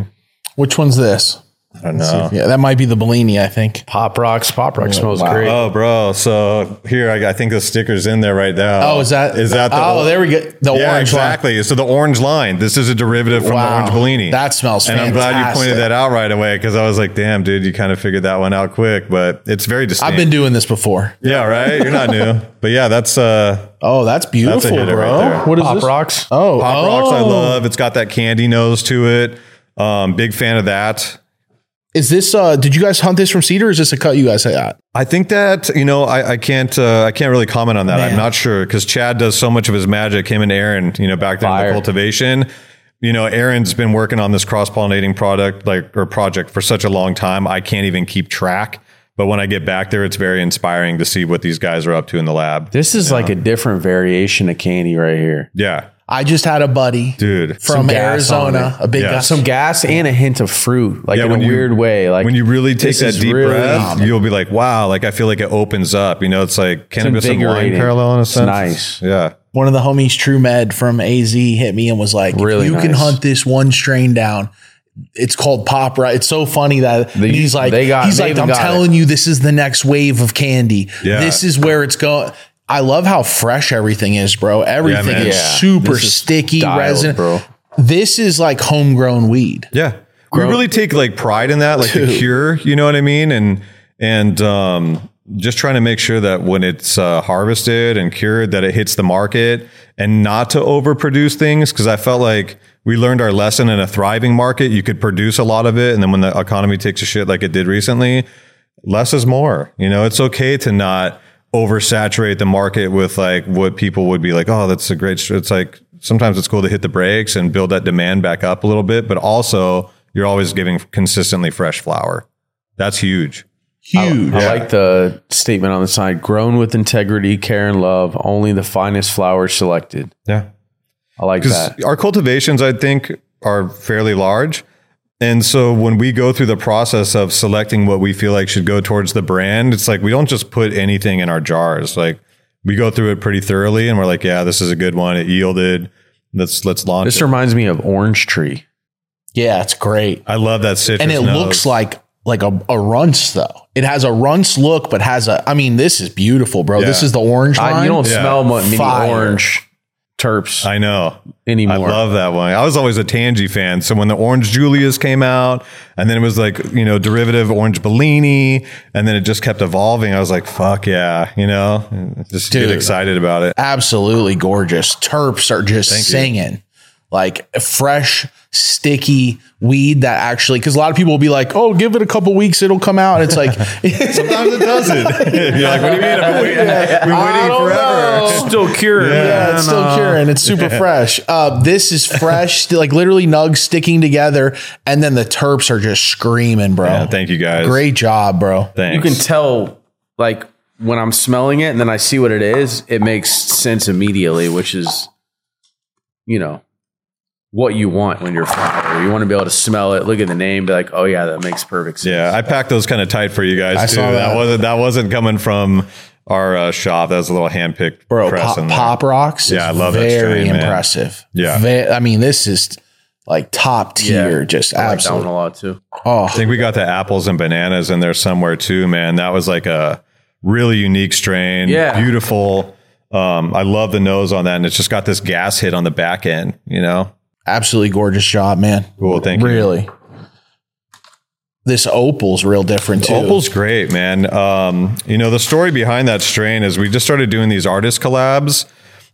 Which one's this? I don't know. Yeah, that might be the Bellini, I think. Pop Rocks. Pop Rock smells wow. great. Oh, bro. So here, I, I think the sticker's in there right now. Oh, is that is that the Oh, there we go. The yeah, orange one. exactly. So the orange line. This is a derivative from Wow. the orange Bellini. That smells And I'm glad you pointed that out right away because I was like, damn, dude, you kind of figured that one out quick. But it's very distinct. I've been doing this before. yeah, right. You're not new, but yeah, that's uh, Oh, that's beautiful, hitter bro. right there. what is Pop this? Rocks. Oh, Pop oh. Rocks. I love. It's got that candy nose to it. Um, big fan of that. Is this? uh Did you guys hunt this from Cedar? Or is this a cut you guys got? I think that you know I, I can't uh, I can't really comment on that. Man. I'm not sure because Chad does so much of his magic. Him and Aaron, you know, back there in the cultivation. You know, Aaron's been working on this cross pollinating product like or project for such a long time. I can't even keep track. But when I get back there, it's very inspiring to see what these guys are up to in the lab. This is like a different variation of candy right here. Yeah, I just had a buddy dude. from Some gas on Arizona, a big Yeah. guy. Some gas and a hint of fruit, like Yeah, in a you- weird way. Like when you really take that deep really- breath, you'll be like, wow, like I feel like it opens up. You know, it's like cannabis and wine parallel in a It's sense. nice. Yeah. One of the homies, True Med from AZ, hit me and was like, Really "If you can hunt this one strain down." It's called pop, right? It's so funny that They- he's like, they got- he's they like, I'm got telling you, this is the next wave of candy. Yeah. This is where it's going. I love how fresh everything is, bro. Everything man. is Yeah. super is sticky, dialed, resin. bro. This is like homegrown weed. Yeah. We really take like pride in that, like the cure, you know what I mean? And and um just trying to make sure that when it's uh, harvested and cured that it hits the market and not to overproduce things because I felt like we learned our lesson in a thriving market. You could produce a lot of it and then when the economy takes a shit like it did recently, less is more. You know, it's okay to not oversaturate the market with like what people would be like, oh, that's a great. It's like sometimes it's cool to hit the brakes and build that demand back up a little bit, but also you're always giving consistently fresh flour. That's huge. Huge. I like the statement on the side: "Grown with integrity, care, and love. Only the finest flowers selected." Yeah. I like Because that. our cultivations, I think, are fairly large. And so when we go through the process of selecting what we feel like should go towards the brand, it's like we don't just put anything in our jars. Like we go through it pretty thoroughly and we're like, yeah, this is a good one. It yielded. Let's let's launch This it. reminds me of Orange Tree. Yeah, it's great. I love that citrus. and it nose. looks like like a, a Runtz though. It has a Runtz look, but has a. I mean, this is beautiful, bro. This is the orange line. I, you don't Yeah. smell much orange terps I know. anymore. I love that one. I was always a Tangie fan. So when the Orange Julius came out, and then it was like, you know, derivative Orange Bellini, and then it just kept evolving, I was like, fuck yeah, you know, just Dude. get excited about it. absolutely gorgeous. Terps are just you. singing. Like fresh, sticky weed that actually, because a lot of people will be like, "Oh, give it a couple weeks, it'll come out." And it's like, Sometimes it doesn't. You're like, what do you mean? I've been waiting, been I waiting don't forever. know. Still curing. yeah, it's still curing. it's super fresh. Uh, this is fresh, like literally nugs sticking together, and then the terps are just screaming, bro. Yeah, thank you guys. Great job, bro. Thanks. You can tell, like, when I'm smelling it and then I see what it is, it makes sense immediately, which is, you know, what you want when you're flower. You want to be able to smell it, look at the name, be like, oh yeah, that makes perfect sense. Yeah, I packed those kind of tight for you guys I too. saw that. that. wasn't that wasn't coming from our uh, shop. That was a little handpicked Bro, press pop, in there. pop rocks. Yeah, I love that Very strain, man. impressive. Yeah. Ve- I mean, this is like top tier. just I like that one absolutely. a lot too. Oh, I think we got the apples and bananas in there somewhere too, man. That was like a really unique strain. Yeah. Beautiful. Um, I love the nose on that, and it's just got this gas hit on the back end, you know? Absolutely gorgeous job, man. Cool, thank you. Really. This opal's real different too. Opal's great, man. Um, you know, the story behind that strain is we just started doing these artist collabs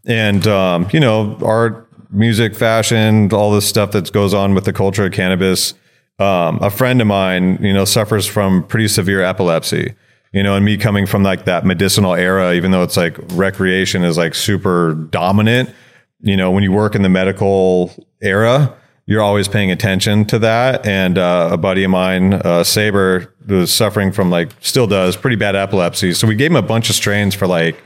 and, um, you know, art, music, fashion, all this stuff that goes on with the culture of cannabis. Um, a friend of mine, you know, suffers from pretty severe epilepsy, you know, and me coming from like that medicinal era, even though it's like recreation is like super dominant, you know, when you work in the medical era, you're always paying attention to that. And uh, a buddy of mine, uh, Saber, was suffering from like, still does pretty bad epilepsy. So we gave him a bunch of strains for like,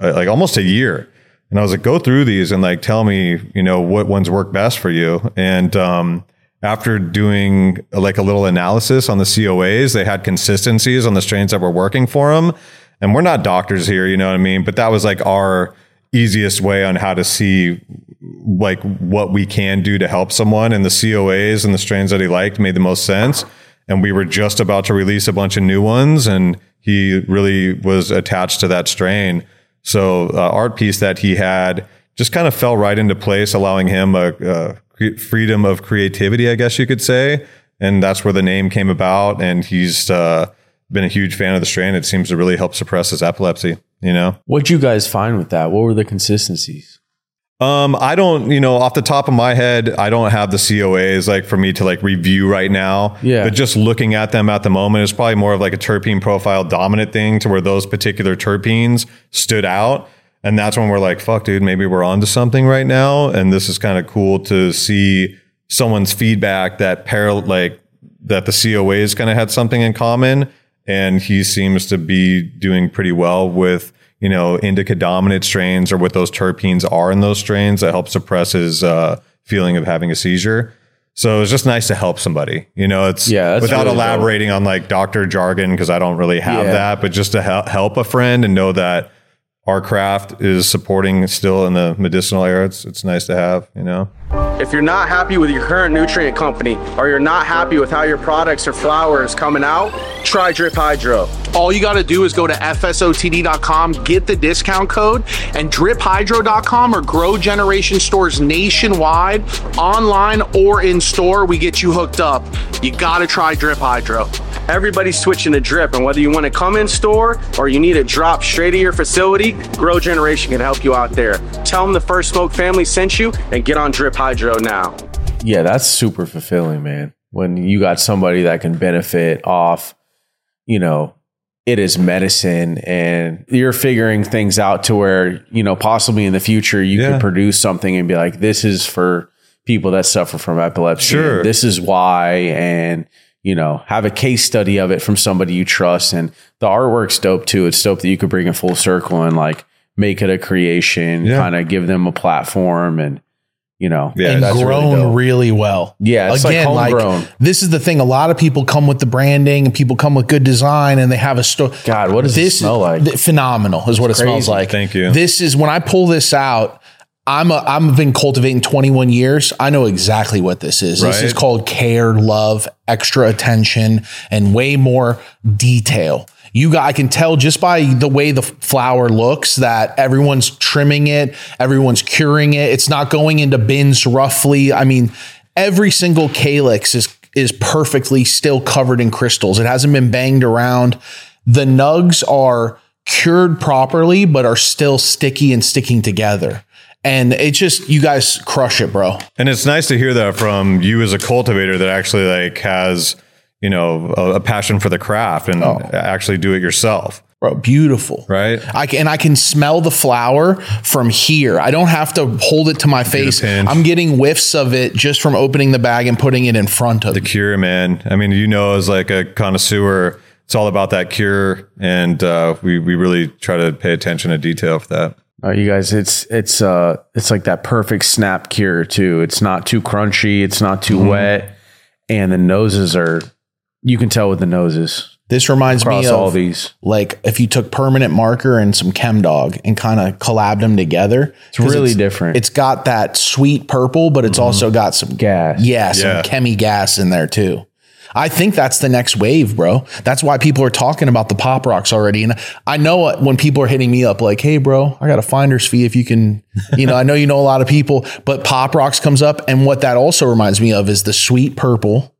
uh, like almost a year. And I was like, go through these and like tell me, you know, what ones work best for you. And um, after doing like a little analysis on the COAs, they had consistencies on the strains that were working for them. And we're not doctors here, you know what I mean? But that was like our easiest way on how to see like what we can do to help someone. And the COAs and the strains that he liked made the most sense. And we were just about to release a bunch of new ones, and he really was attached to that strain. So uh, art piece that he had just kind of fell right into place, allowing him a, a freedom of creativity, I guess you could say. And that's where the name came about. And he's uh, been a huge fan of the strain. It seems to really help suppress his epilepsy. You know, What'd you guys find with that? What were the consistencies? um, I don't, you know, off the top of my head, I don't have the COAs like for me to like review right now. Yeah. But just looking at them at the moment, it's probably more of like a terpene profile dominant thing to where those particular terpenes stood out. And that's when we're like, fuck, dude, maybe we're onto something right now. And this is kind of cool to see someone's feedback that parallel, like that the COAs kind of had something in common. And he seems to be doing pretty well with, you know, indica dominant strains or what those terpenes are in those strains that help suppress his uh, feeling of having a seizure. So it's just nice to help somebody, you know, it's Yeah, without really dope. elaborating on like doctor jargon because I don't really have Yeah. that, but just to hel- help a friend and know that our craft is supporting still in the medicinal era. It's, it's nice to have, you know? If you're not happy with your current nutrient company or you're not happy with how your products or flowers coming out, try Drip Hydro. All you got to do is go to fsotd.com, get the discount code, and driphydro.com or Grow Generation stores nationwide, online or in store. We get you hooked up. You got to try Drip Hydro. Everybody's switching to drip, and whether you want to come in store or you need a drop straight to your facility, Grow Generation can help you out there. Tell them the First Smoke family sent you and get on Drip Hydro now. Yeah, that's super fulfilling, man. When you got somebody that can benefit off, you know, it is medicine and you're figuring things out to where, you know, possibly in the future you Yeah. could produce something and be like, this is for people that suffer from epilepsy. Sure. This is why. And, you know, have a case study of it from somebody you trust. And the artwork's dope too. It's dope that you could bring it full circle and like make it a creation, Yeah. kind of give them a platform and, you know, Yeah, and that's really grown dope. really, well. Yeah, it's like homegrown. this is the thing. A lot of people come with the branding, and people come with good design, and they have a store. God, what does it smell like? th- phenomenal is what it smells like. Thank you. This is when I pull this out. I'm a, I've been cultivating 21 years. I know exactly what this is. This is called care, love, extra attention, and way more detail. You got, I can tell just by the way the flower looks that everyone's trimming it, everyone's curing it. It's not going into bins roughly. I mean, every single calyx is is perfectly still covered in crystals. It hasn't been banged around. The nugs are cured properly, but are still sticky and sticking together. And it's just you guys crush it, bro. And it's nice to hear that from you as a cultivator that actually like has, you know, a, a passion for the craft and Oh. actually do it yourself. Bro, beautiful. Right. I can, and I can smell the flower from here. I don't have to hold it to my face. I'm getting whiffs of it just from opening the bag and putting it in front of the me. cure, man. I mean, you know, as like a connoisseur, it's all about that cure, and uh, we we really try to pay attention to detail for that. Uh, you guys, it's it's uh it's like that perfect snap cure too. It's not too crunchy. It's not too wet, and the noses are. You can tell with the noses This reminds me of all these. like if you took permanent marker and some chem dog and kind of collabed them together. It's really different. It's got that sweet purple, but it's mm-hmm. also got some Gas. Yeah, some Yeah. chemi gas in there too. I think that's the next wave, bro. That's why people are talking about the pop rocks already. And I know what- when people are hitting me up like, "Hey, bro, I got a finder's fee if you can." You know, I know you know a lot of people, but pop rocks comes up, and what that also reminds me of is the sweet purple.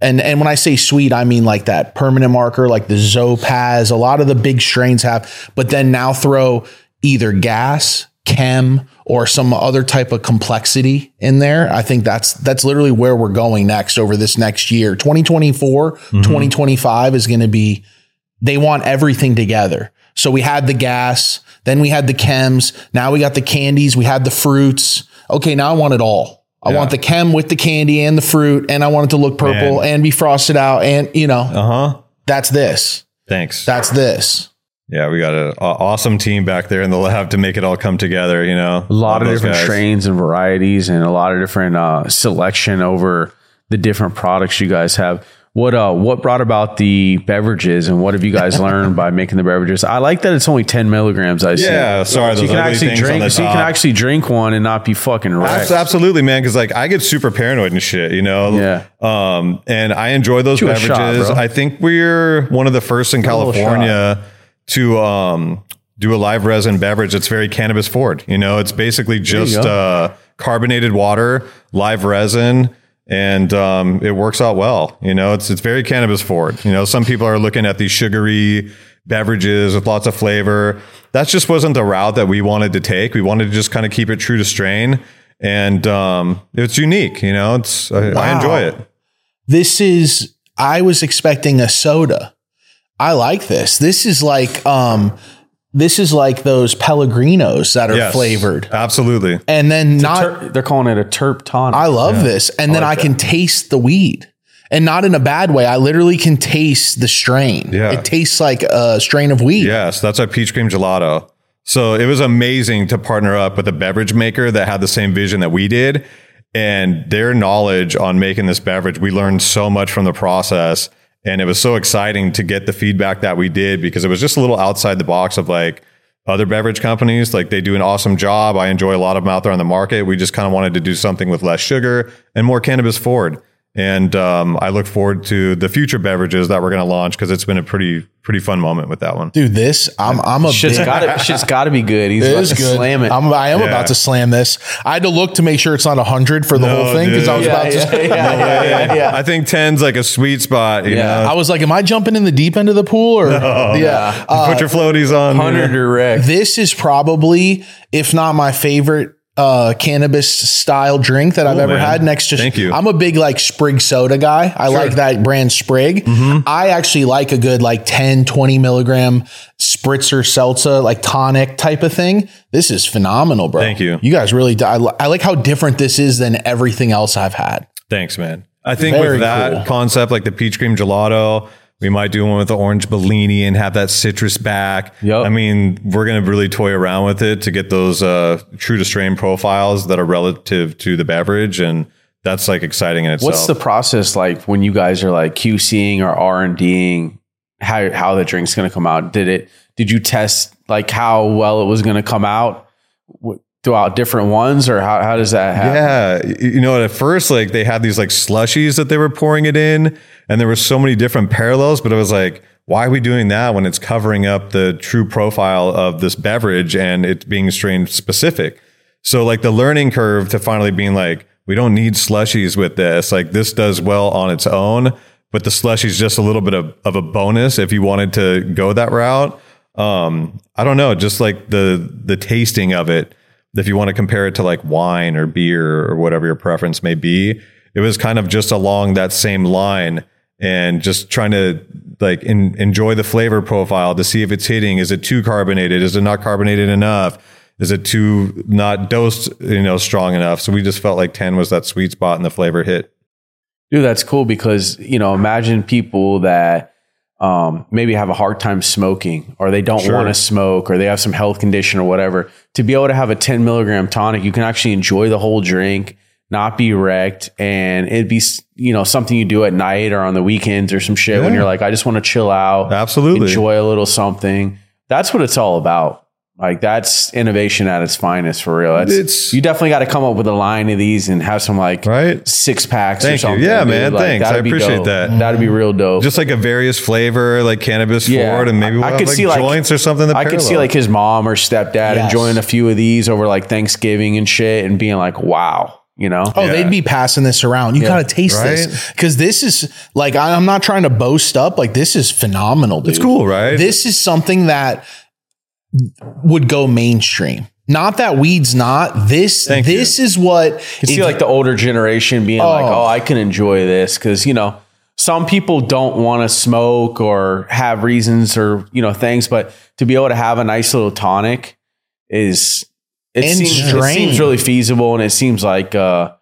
And and when I say sweet, I mean like that permanent marker, like the Zopaz. A lot of the big strains have, but then now throw either gas, chem, or some other type of complexity in there. I think that's that's literally where we're going next over this next year. 2024, mm-hmm. 2025 is going to be they want everything together. So we had the gas, then we had the chems, now we got the candies, we had the fruits. Okay, now I want it all. I want the chem with the candy and the fruit, and I want it to look purple Man. and be frosted out, and you know, Uh huh. that's this. Thanks. That's this. yeah, we got an awesome team back there in the lab to make it all come together. You know, a lot of different strains and varieties and a lot of different uh, selection over the different products you guys have. What uh what brought about the beverages and what have you guys learned by making the beverages? I like that it's only ten milligrams. I see. Yeah, sorry, so you can actually drink. So you can actually drink one and not be fucking wrecked. Absolutely, man. Because like I get super paranoid and shit, you know. Yeah. Um, and I enjoy those a beverages. shot. I think we're one of the first in California to um do a live resin beverage that's very cannabis forward. You know, it's basically just uh carbonated water, live resin. And um, it works out well. You know, it's it's very cannabis forward. You know, some people are looking at these sugary beverages with lots of flavor. That just wasn't the route that we wanted to take. We wanted to just kind of keep it true to strain, and um, it's unique. You know, it's I, I enjoy it. This is I was expecting a soda. I like this. This is like um this is like those Pellegrinos that are Yes, flavored. absolutely. And then not Ter- they're calling it a terp tonic. I love this. And then I can taste the weed. And not in a bad way. I literally can taste the strain. Yeah. It tastes like a strain of weed. Yes, that's our peach cream gelato. So it was amazing to partner up with a beverage maker that had the same vision that we did. And their knowledge on making this beverage, we learned so much from the process. And it was so exciting to get the feedback that we did because it was just a little outside the box of like other beverage companies. Like they do an awesome job. I enjoy a lot of them out there on the market. We just kind of wanted to do something with less sugar and more cannabis forward. And um, I look forward to the future beverages that we're going to launch because it's been a pretty pretty fun moment with that one. Dude, this I'm I'm a Shit's big, got to shit's got to be good. He's It about is to good. slam it. I'm, I am Yeah. about to slam this. I had to look to make sure it's not hundred for the No, whole thing because I was dude. about to. yeah, yeah, yeah. I think 10's like a sweet spot. You Yeah. know? I was like, am I jumping in the deep end of the pool or? Yeah. Uh, Put your floaties on. Hunter direct. this is probably, if not my favorite uh cannabis style drink that I've ever man. had next to Thank you. I'm a big like Sprig soda guy. I like that brand Sprig. Mm-hmm. I actually like a good like 10 20 milligram spritzer seltzer like tonic type of thing. This is phenomenal, bro. Thank you. You guys really I, li- I like how different this is than everything else I've had. Thanks, man. I think Very with that cool. concept, like the peach cream gelato, we might do one with the orange Bellini and have that citrus back. Yep. I mean, we're going to really toy around with it to get those uh, true to strain profiles that are relative to the beverage. And that's like exciting in itself. What's the process like when you guys are like QCing or R and Ding? How how the drink's going to come out? Did it? Did you test like how well it was going to come out w- throughout different ones, or how how does that happen? Yeah, you know, at first, like they had these like slushies that they were pouring it in, and there were so many different parallels. But it was like, why are we doing that when it's covering up the true profile of this beverage and it's being strain specific? So, like the learning curve to finally being like, we don't need slushies with this. Like this does well on its own, but the slushie is just a little bit of, of a bonus if you wanted to go that route. Um, I don't know, just like the the tasting of it if you want to compare it to like wine or beer or whatever your preference may be, it was kind of just along that same line. and just trying to like in, enjoy the flavor profile to see if it's hitting. Is it too carbonated? Is it not carbonated enough? Is it too not dosed, you know, strong enough? So we just felt like 10 was that sweet spot and the flavor hit. Dude, that's cool because, you know, imagine people that um, maybe have a hard time smoking or they don't Sure. want to smoke or they have some health condition or whatever. To be able to have a 10 milligram tonic, you can actually enjoy the whole drink, not be wrecked, and it'd be, you know, something you do at night or on the weekends or some shit when you're like, I just want to chill out, Absolutely. enjoy a little something. That's what it's all about. Like that's innovation at its finest for real. That's, It's- you definitely got to come up with a line of these and have some like Right? six packs or Thank you. something. Yeah, dude. man. Like, Thanks. that'd I be appreciate dope. that. That'd be real dope. Just like a various flavor, like cannabis Yeah. forward, and maybe we'll I have could like see, like- joints or something. That I could see parallel. like his mom or stepdad Yes. enjoying a few of these over like Thanksgiving and shit and being like, wow, you know? Oh, Yeah. they'd be passing this around. You gotta taste this because this is like I- I'm not trying to boast up. Like this is phenomenal. Dude. It's cool, right? This is something that would go mainstream. Not that weed's not. This Thank this is what You see like the older generation being like, Oh. oh, I can enjoy this because, you know, some people don't want to smoke or have reasons or, you know, things, but to be able to have a nice little tonic is, it, seems, it seems really feasible and it seems like, uh,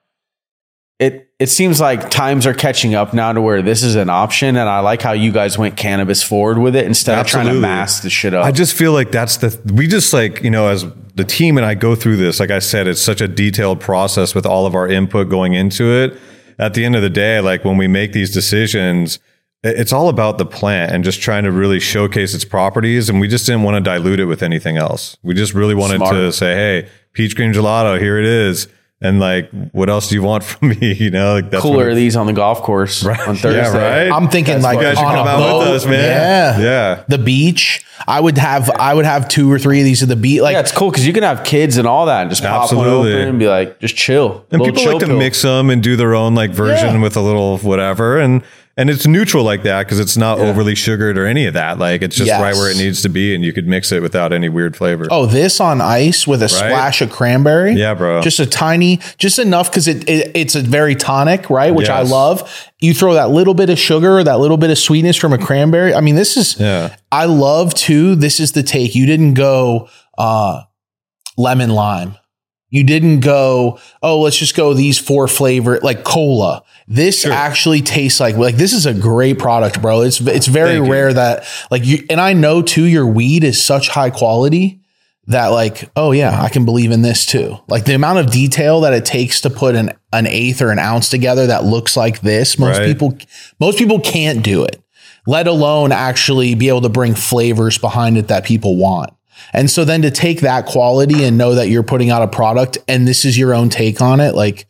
it, seems like times are catching up now to where this is an option, and I like how you guys went cannabis forward with it instead of trying to mask the shit up. I just feel like that's the we just like you know as the team and I go through this. Like I said, it's such a detailed process with all of our input going into it. At the end of the day, like when we make these decisions, it's all about the plant and just trying to really showcase its properties. And we just didn't want to dilute it with anything else. We just really wanted Smart. to say, "Hey, peach cream gelato, here it is." And like, what else do you want from me? You know, like that's Cooler what are these on the golf course right. on Thursday. Yeah, right. I'm thinking like you guys should on come a out boat. with us, man. Yeah, Yeah. The beach. I would have. I would have two or three of these at the beach. Like Yeah, it's cool because you can have kids and all that and just pop one open and be like, just chill. And people chill like to pill. mix them and do their own like version Yeah. with a little whatever, and and it's neutral like that because it's not overly sugared or any of that. Like it's just Yes. right where it needs to be, and you could mix it without any weird flavor. Oh, this on ice with a splash of cranberry. Yeah, bro. Just a tiny, just enough because it, it it's a very tonic, right? Which I love. You throw that little bit of sugar, that little bit of sweetness from a cranberry. I mean, this is. Yeah. I love too. This is the take. You didn't go uh, lemon lime. You didn't go. Oh, let's just go these four flavor like cola. This actually tastes like like this is a great product, bro. It's it's very Thank you. rare that like you and I know too. Your weed is such high quality that like oh yeah i can believe in this too like the amount of detail that it takes to put an an eighth or an ounce together that looks like this most Right. people most people can't do it let alone actually be able to bring flavors behind it that people want and so then to take that quality and know that you're putting out a product and this is your own take on it like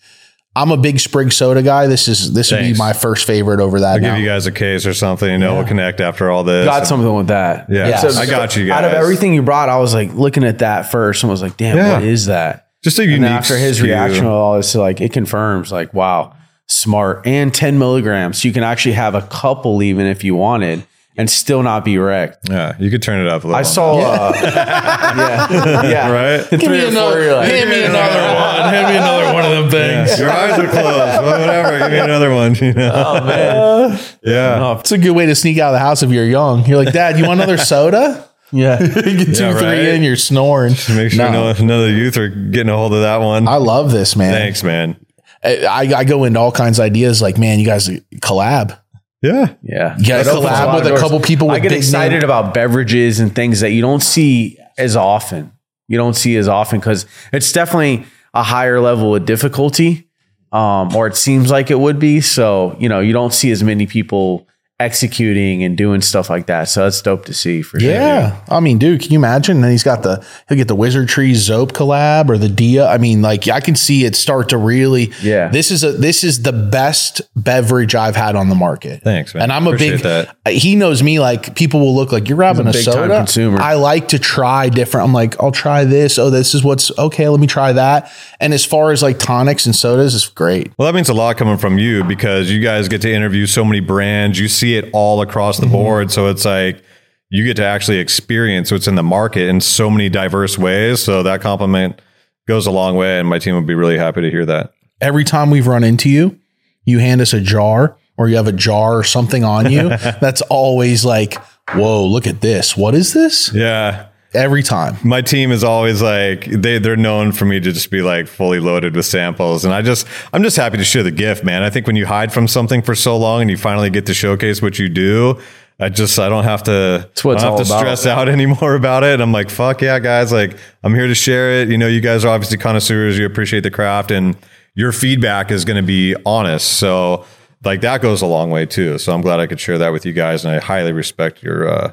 i'm a big sprig soda guy this is this would be my first favorite over that I'll now. give you guys a case or something. You know, we'll connect after all this. Got And- something with that. Yeah, Yes. I got you guys. Out of everything you brought, I was like looking at that first and was like, damn, Yeah. what is that? just a And unique. then after his skew. reaction with all this, like it confirms, like, wow, smart. And 10 milligrams. So you can actually have a couple even if you wanted and still not be wrecked. Yeah, you could turn it up a little. I saw, uh, yeah, yeah, Right? Give three or four, like, hand me another one hand me another one of them things Your eyes are closed. Well, whatever. Give me another one. You know? oh man, yeah. it's a good way to sneak out of the house if you're young you're like dad you want another soda yeah. you get two Yeah, three in you're snoring Make sure No. no, none of the youth are getting a hold of that one. I love this, man. Thanks, man. I, I go into all kinds of ideas like, man, you guys collab. Yeah. Yeah. You guys It a collab with of a couple people with I get big excited name- about beverages and things that you don't see as often. You don't see as often because it's definitely a higher level of difficulty, um, or it seems like it would be. So, you know, you don't see as many people executing and doing stuff like that. So that's dope to see for sure. Yeah. I mean, dude, can you imagine? And he's got the, he'll get the Wizard Tree Zoap collab or the Dia. I mean, like, I can see it start to really, Yeah. This is a, this is the best beverage I've had on the market. Thanks, man. And I'm a big, that. he knows me like people will look like you're grabbing a, big time soda. consumer. I like to try different. I'm like, I'll try this. Oh, this is what's okay. Let me try that. And as far as like tonics and sodas, it's great. Well, that means a lot coming from you because you guys get to interview so many brands. You see it all across Mm-hmm. the board. So it's like you get to actually experience what's in the market in so many diverse ways. So that compliment goes a long way. And my team would be really happy to hear that. every time we've run into you, you hand us a jar or you have a jar or something on you, that's always like, whoa, look at this. What is this? Yeah. Every time. my team is always like they they're known for me to just be like fully loaded with samples. And I just I'm just happy to share the gift man. I think when you hide from something for so long and you finally get to showcase what you do I just I don't have to It's what I don't have to about. stress out anymore about it. I'm like fuck yeah guys. Like I'm here to share it. You know you guys are obviously connoisseurs. You appreciate the craft and your feedback is going to be honest. So like that goes a long way too. So I'm glad I could share that with you guys and I highly respect your uh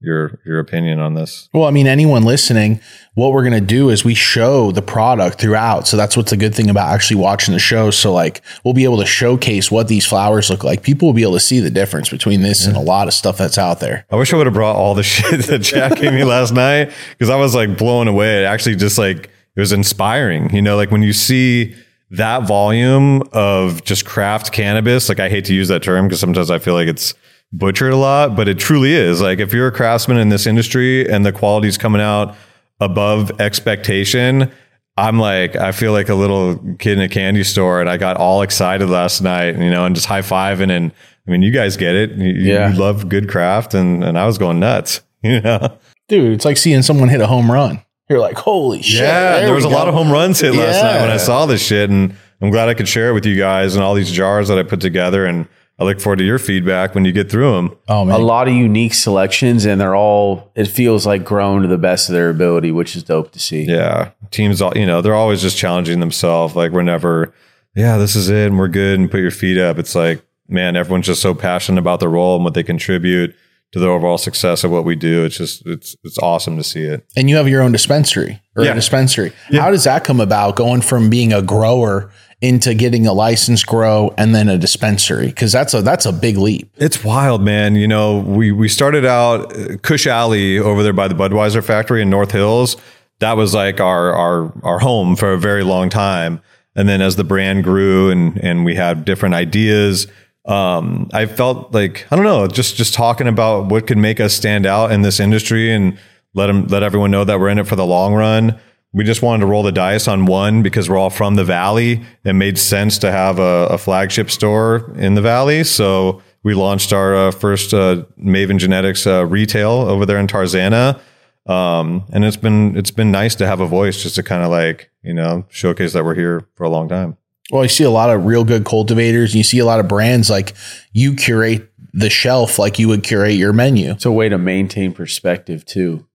your your opinion on this Well, I mean, anyone listening, what we're going to do is we show the product throughout. So that's what's a good thing about actually watching the show. So, like, we'll be able to showcase what these flowers look like. People will be able to see the difference between this and a lot of stuff that's out there. I wish I would have brought all the shit that Jack gave me last night because I was like blown away. It actually just like it was inspiring. You know, like when you see that volume of just craft cannabis, like I hate to use that term because sometimes I feel like it's butchered a lot, but it truly is. Like if you're a craftsman in this industry and the quality's coming out above expectation, I'm like, I feel like a little kid in a candy store, and I got all excited last night, you know, and just high fiving. And I mean, you guys get it. You, Yeah. you love good craft, and and I was going nuts. You know, Dude, it's like seeing someone hit a home run. You're like, holy shit. yeah. There was a we lot of home runs hit last night when I saw this shit, and I'm glad I could share it with you guys and all these jars that I put together. And I look forward to your feedback when you get through them. Oh, a lot of unique selections, and they're all. It feels like grown to the best of their ability, which is dope to see. Yeah, teams, all you know, they're always just challenging themselves. Like we're never, yeah, this is it, and we're good, and put your feet up. It's like, man, everyone's just so passionate about their role and what they contribute to the overall success of what we do. It's just, it's, it's awesome to see it. and you have your own dispensary or Yeah. a dispensary. How does that come about going from being a grower into getting a license grow and then a dispensary? Because that's a that's a big leap. It's wild, man. You know, we we started out uh, Cush Alley over there by the Budweiser factory in North Hills. That was like our our our home for a very long time. And then as the brand grew and and we had different ideas, um, I felt like I don't know, just just talking about what could make us stand out in this industry and let them let everyone know that we're in it for the long run. We just wanted to roll the dice on one because we're all from the valley. It made sense to have a, a flagship store in the valley, so we launched our uh, first uh, Maven Genetics uh, retail over there in Tarzana. Um, and it's been it's been nice to have a voice just to kind of like you know showcase that we're here for a long time. Well, you see a lot of real good cultivators. And you see a lot of brands like you curate the shelf like you would curate your menu. It's a way to maintain perspective too,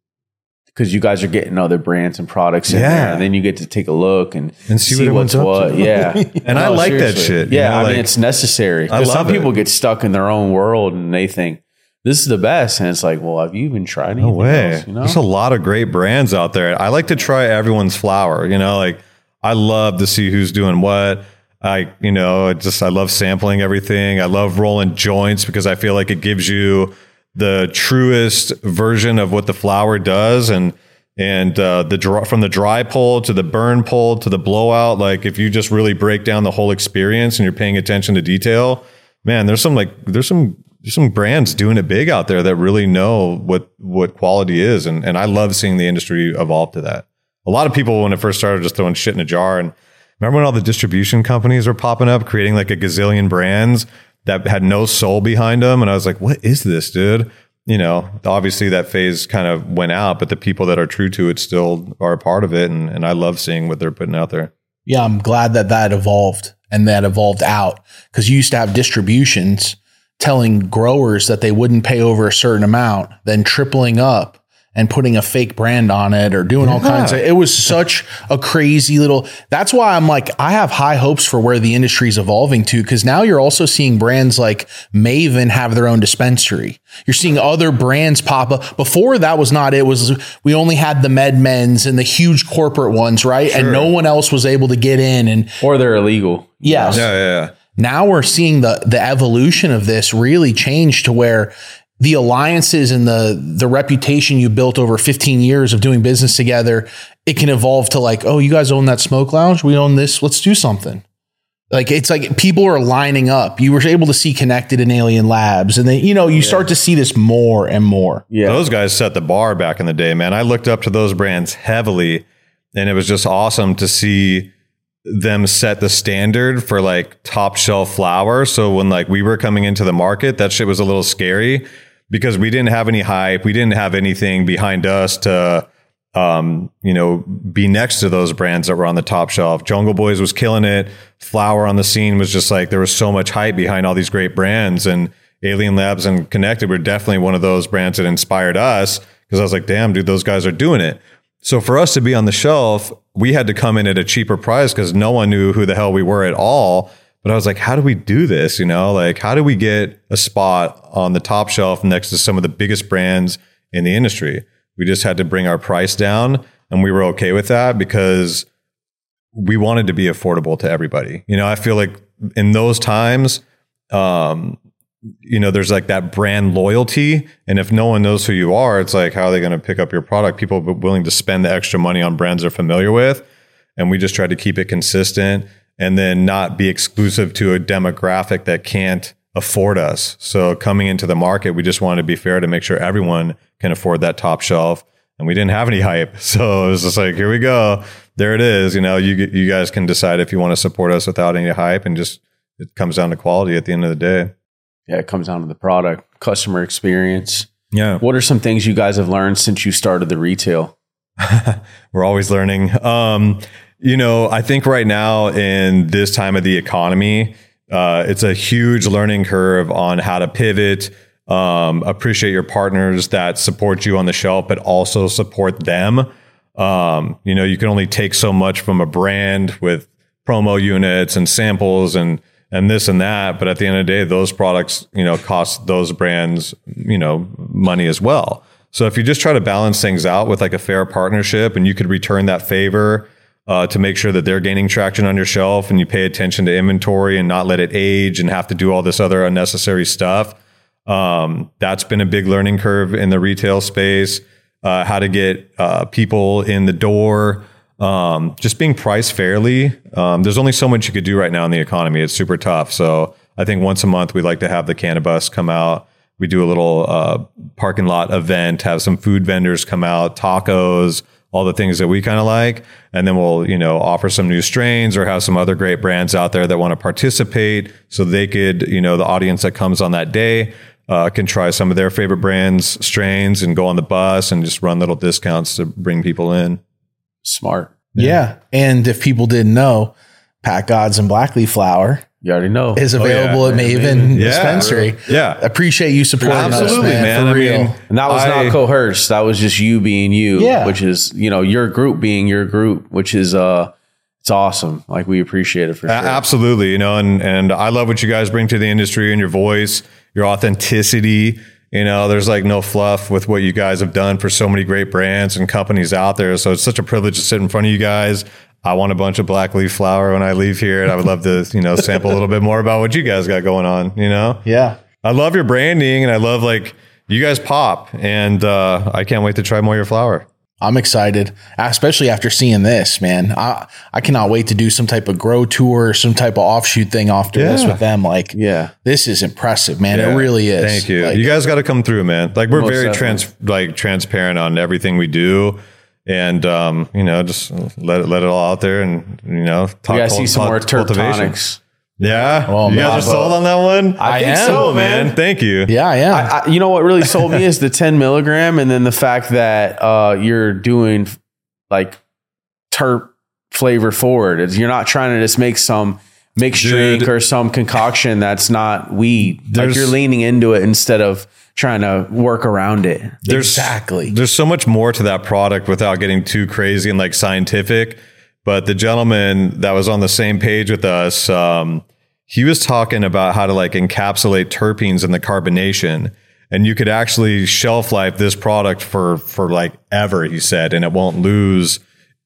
because you guys are getting other brands and products in Yeah. there, and then you get to take a look and, And see see, what's what. to. Yeah, And I like that seriously. shit, you Yeah, know, I like- mean it's necessary. I 'Cause some love people get stuck in their own world and they think this is the best, and it's like, well, have you even tried anything No way. else? You know, There's a lot of great brands out there. I like to try everyone's flower. You know, like I love to see who's doing what. I, you know, I just I love sampling everything. I love rolling joints because I feel like it gives you the truest version of what the flower does, and and uh, the from the dry pull to the burn pull to the blowout. Like if you just really break down the whole experience and you're paying attention to detail, man, there's some like there's some there's some brands doing it big out there that really know what what quality is, and and I love seeing the industry evolve to that. A lot of people when it first started just throwing shit in a jar, and remember when all the distribution companies were popping up, creating like a gazillion brands that had no soul behind them, and I was like, what is this, dude? You know, obviously that phase kind of went out, but the people that are true to it still are a part of it, and and I love seeing what they're putting out there. Yeah, I'm glad that that evolved and that evolved out because you used to have distributions telling growers that they wouldn't pay over a certain amount, then tripling up and putting a fake brand on it or doing all kinds of it was such a crazy little that's why I'm like I have high hopes for where the industry's evolving to because now you're also seeing brands like Maven have their own dispensary. You're seeing other brands pop up. Before that was not it was we only had the MedMens and the huge corporate ones, right? And no one else was able to get in and or they're illegal. yes Yeah, yeah, yeah. now we're seeing the the evolution of this really change to where the alliances and the the reputation you built over 15 years of doing business together it can evolve to like oh you guys own that smoke lounge? We own this. Let's do something. Like it's like people are lining up. You were able to see connected in alien labs and then you know you start to see this more and more. Yeah, Those guys set the bar back in the day, man. I looked up to those brands heavily, and it was just awesome to see them set the standard for like top shelf flower. So when like we were coming into the market, that shit was a little scary because we didn't have any hype. We didn't have anything behind us to, um, you know, be next to those brands that were on the top shelf. Jungle Boys was killing it. Flower on the scene was just like there was so much hype behind all these great brands, and Alien Labs and Connected were definitely one of those brands that inspired us because I was like, damn, dude, those guys are doing it. So for us to be on the shelf, we had to come in at a cheaper price because no one knew who the hell we were at all. But I was like, how do we do this? You know, like how do we get a spot on the top shelf next to some of the biggest brands in the industry? We just had to bring our price down and we were okay with that because we wanted to be affordable to everybody. You know, I feel like in those times, um, you know, there's like that brand loyalty. And if no one knows who you are, it's like, how are they going to pick up your product? People are willing to spend the extra money on brands they're familiar with. And we just tried to keep it consistent and then not be exclusive to a demographic that can't afford us. So coming into the market, we just wanted to be fair to make sure everyone can afford that top shelf. And we didn't have any hype. So it was just like, here we go. There it is. You know, you, you guys can decide if you want to support us without any hype and just, it comes down to quality at the end of the day. Yeah, it comes down to the product, customer experience. Yeah. What are some things you guys have learned since you started the retail? We're always learning. Um, you know, I think right now in this time of the economy, uh, it's a huge learning curve on how to pivot, um, appreciate your partners that support you on the shelf, but also support them. Um, you know, you can only take so much from a brand with promo units and samples and and this and that. But at the end of the day, those products, you know, cost those brands, you know, money as well. So if you just try to balance things out with like a fair partnership and you could return that favor uh, to make sure that they're gaining traction on your shelf and you pay attention to inventory and not let it age and have to do all this other unnecessary stuff. Um, that's been a big learning curve in the retail space. Uh, how to get uh, people in the door, um, just being priced fairly. Um, there's only so much you could do right now in the economy. It's super tough. So I think once a month we like to have the cannabis come out. We do a little uh, parking lot event, have some food vendors come out, tacos, all the things that we kind of like, and then we'll you know offer some new strains or have some other great brands out there that want to participate, so they could you know the audience that comes on that day uh, can try some of their favorite brands strains and go on the bus and just run little discounts to bring people in. Smart. Yeah. And if people didn't know, Pat Gods and Black Leaf Flower You already know. is yeah. available at Maven Yeah. Dispensary. Yeah. Appreciate you supporting Absolutely, us, man. man. For I real. mean, and that was I- not coerced. That was just you being you. Yeah. Which is, you know, your group being your group, which is uh it's awesome. Like we appreciate it for sure. Absolutely, you know, and and I love what you guys bring to the industry and your voice, your authenticity. You know, there's like no fluff with what you guys have done for so many great brands and companies out there. So it's such a privilege to sit in front of you guys. I want a bunch of Black Leaf flower when I leave here, and I would love to, you know, sample a little bit more about what you guys got going on. You know, Yeah. I love your branding, and I love like you guys pop, and uh, I can't wait to try more of your flower. I'm excited, especially after seeing this, man. I I cannot wait to do some type of grow tour, some type of offshoot thing after this with them. Like, Yeah. this is impressive, man. Yeah. It really is. Thank you. Like, you guys got to come through, man. Like we're very definitely. trans, like transparent on everything we do, and um, you know, just let it let it all out there, and you know, talk we gotta see some more cultivation. Yeah, Oh, you man. guys are sold on that one. I think am. so, man. man. Thank you. yeah, yeah. I, I, you know what really sold me is the 10 milligram, and then the fact that uh, you're doing like terp flavor forward. It's, you're not trying to just make some mixed Dude. drink or some concoction that's not weed. like you're leaning into it instead of trying to work around it. There's Exactly. There's so much more to that product without getting too crazy and like scientific. But the gentleman that was on the same page with us, um, he was talking about how to like encapsulate terpenes in the carbonation. And you could actually shelf life this product for for like ever, he said, and it won't lose.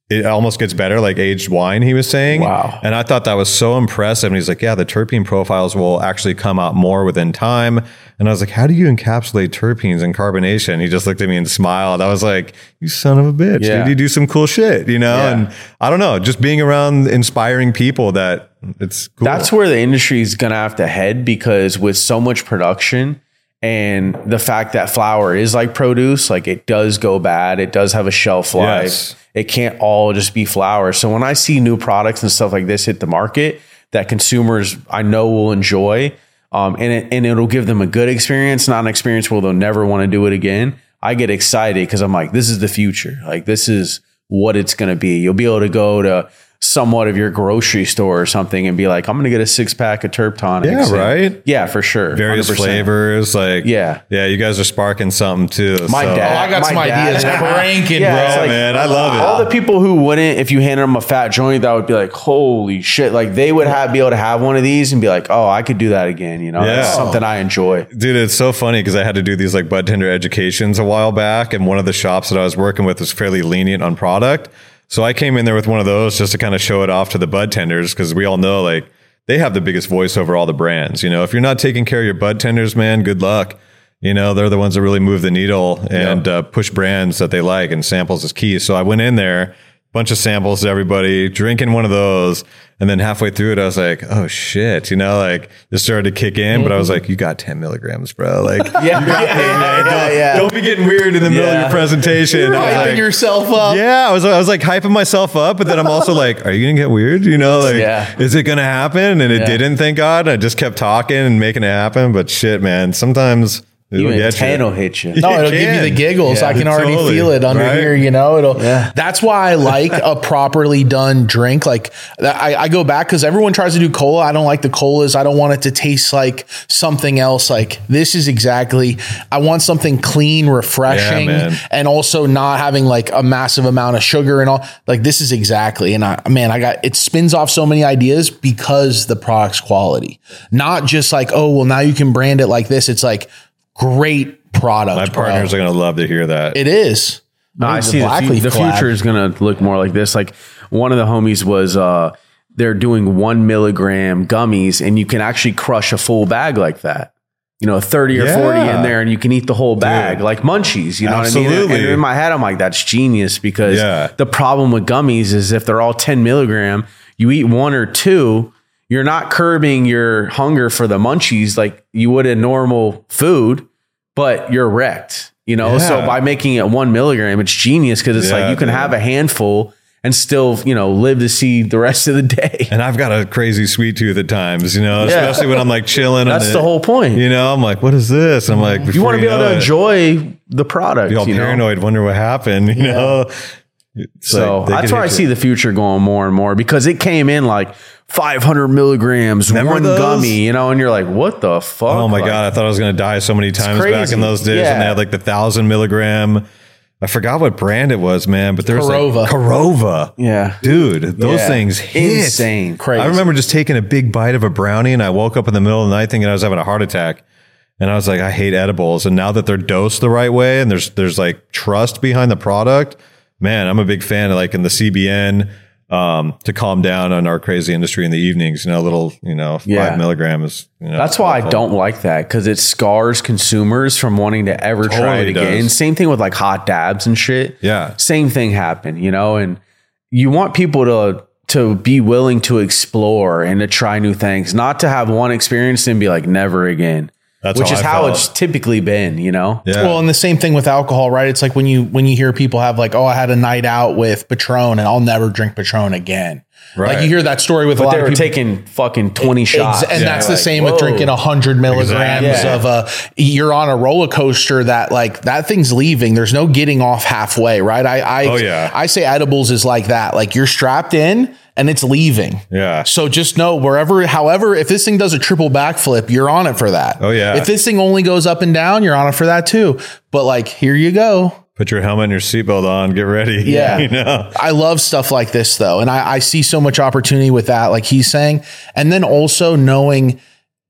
It almost gets better, like aged wine. He was saying, Wow. And I thought that was so impressive. And he's like, "Yeah, the terpene profiles will actually come out more within time." And I was like, "How do you encapsulate terpenes and carbonation?" He just looked at me and smiled. I was like, "You son of a bitch, Yeah. dude! You do some cool shit, you know." Yeah. And I don't know, just being around inspiring people that it's cool. That's where the industry is going to have to head because with so much production and the fact that flour is like produce, like it does go bad, it does have a shelf life. Yes. It can't all just be flowers. So when I see new products and stuff like this hit the market that consumers I know will enjoy, um, and it, and it'll give them a good experience, not an experience where they'll never want to do it again. I get excited because I'm like, this is the future. Like this is what it's going to be. You'll be able to go to somewhat of your grocery store or something and be like, I'm going to get a six pack of Terp tonics. Yeah, And- right? Yeah, for sure. Various 100%. flavors, like Yeah. yeah. You guys are sparking something too. My so- dad. Oh, I got some dad- ideas cranking, Yeah, bro. like- man, I love it. All the people who wouldn't, if you handed them a fat joint, that would be like, holy shit. Like they would have be able to have one of these and be like, oh, I could do that again. You know, yeah. that's something I enjoy. Dude, it's so funny because I had to do these like bud tender educations a while back, and one of the shops that I was working with was fairly lenient on product. So I came in there with one of those just to kind of show it off to the bud tenders because we all know like they have the biggest voice over all the brands. You know, if you're not taking care of your bud tenders, man, good luck. You know, they're the ones that really move the needle and uh, push brands that they like, and samples is key. So I went in there, bunch of samples to everybody, drinking one of those, and then halfway through it, I was like, "Oh shit!" You know, like this started to kick in, but I was mm-hmm. like, "You got 10 milligrams, bro. Like, Yeah, yeah, yeah, yeah. don't be getting weird in the middle of your presentation." I was Hyping like, yourself up. yeah, I was, I was like hyping myself up, but then I'm also like, are you gonna get weird? You know, like, is it gonna happen? And it didn't. Thank God. I just kept talking and making it happen. But shit, man, sometimes it'll Even get 10 you. will hit you. No, It it'll give you the giggles. Yeah, I can already totally. feel it under Right? here. You know, it'll. Yeah. That's why I like a properly done drink. Like I, I go back because everyone tries to do cola. I don't like the colas. I don't want it to taste like something else. Like this is exactly. I want something clean, refreshing, man. and also not having like a massive amount of sugar and all. Like this is exactly. And I, man, I got it spins off so many ideas because the product's quality, not just like oh well now you can brand it like this. It's like great product. My bro. partners are gonna love to hear that. It is. No, I Maybe see the, fu- Black Leaf the future is going to look more like this. Like one of the homies was, uh, they're doing one milligram gummies and you can actually crush a full bag like that. You know, 30 or 40 in there and you can eat the whole bag like munchies. You know what I mean? Absolutely. And in my head, I'm like, that's genius because Yeah. the problem with gummies is if they're all 10 milligram, you eat one or two, you're not curbing your hunger for the munchies like you would in normal food, but you're wrecked. You know, so by making it one milligram, it's genius because it's Yeah, like you can dude. have a handful and still, you know, live to see the rest of the day. And I've got a crazy sweet tooth at times, you know, Yeah. especially when I'm like chilling. That's on the whole point. You know, I'm like, what is this? I'm like, you want to be able to enjoy. enjoy the product. Be all you know? paranoid, wonder what happened. You know, It's So like that's where I hit see the future going more and more because it came in like 500 milligrams, Remember one those? gummy, you know, and you're like, what the fuck? Oh my Like, god, I thought I was gonna die so many times back in those days, and they had like the thousand milligram. I forgot what brand it was, man, but there was Korova. like Korova. Yeah. Dude, those Yeah. things hit. Insane. Crazy. I remember just taking a big bite of a brownie, and I woke up in the middle of the night thinking I was having a heart attack. And I was like, I hate edibles. And now that they're dosed the right way, and there's there's like trust behind the product, man, I'm a big fan of like in the CBN um, to calm down on our crazy industry in the evenings. You know, a little, you know, Yeah. five milligrams. You know, That's why I don't like that because it scars consumers from wanting to ever try Totally it again. does. Same thing with like hot dabs and shit. Yeah. Same thing happened, you know, and you want people to to be willing to explore and to try new things, not to have one experience and be like never again. That's which how is I how felt. it's typically been, you know? Yeah. Well, and the same thing with alcohol, right? It's like when you when you hear people have like, oh, I had a night out with Patron and I'll never drink Patron again. Like you hear that story with a lot they of people. taking fucking 20 shots. And Yeah. that's the Like, same whoa. with drinking 100 milligrams Exactly. of a uh, you're on a roller coaster that like that thing's leaving there's no getting off halfway right i i Oh, yeah. i say edibles is like that like you're strapped in and it's leaving Yeah. so just know wherever however if this thing does a triple backflip you're on it for that Oh, yeah. if this thing only goes up and down you're on it for that too but like here you go Put your helmet and your seatbelt on. Get ready. Yeah. you know. I love stuff like this though. And I, I see so much opportunity with that, like he's saying. And then also knowing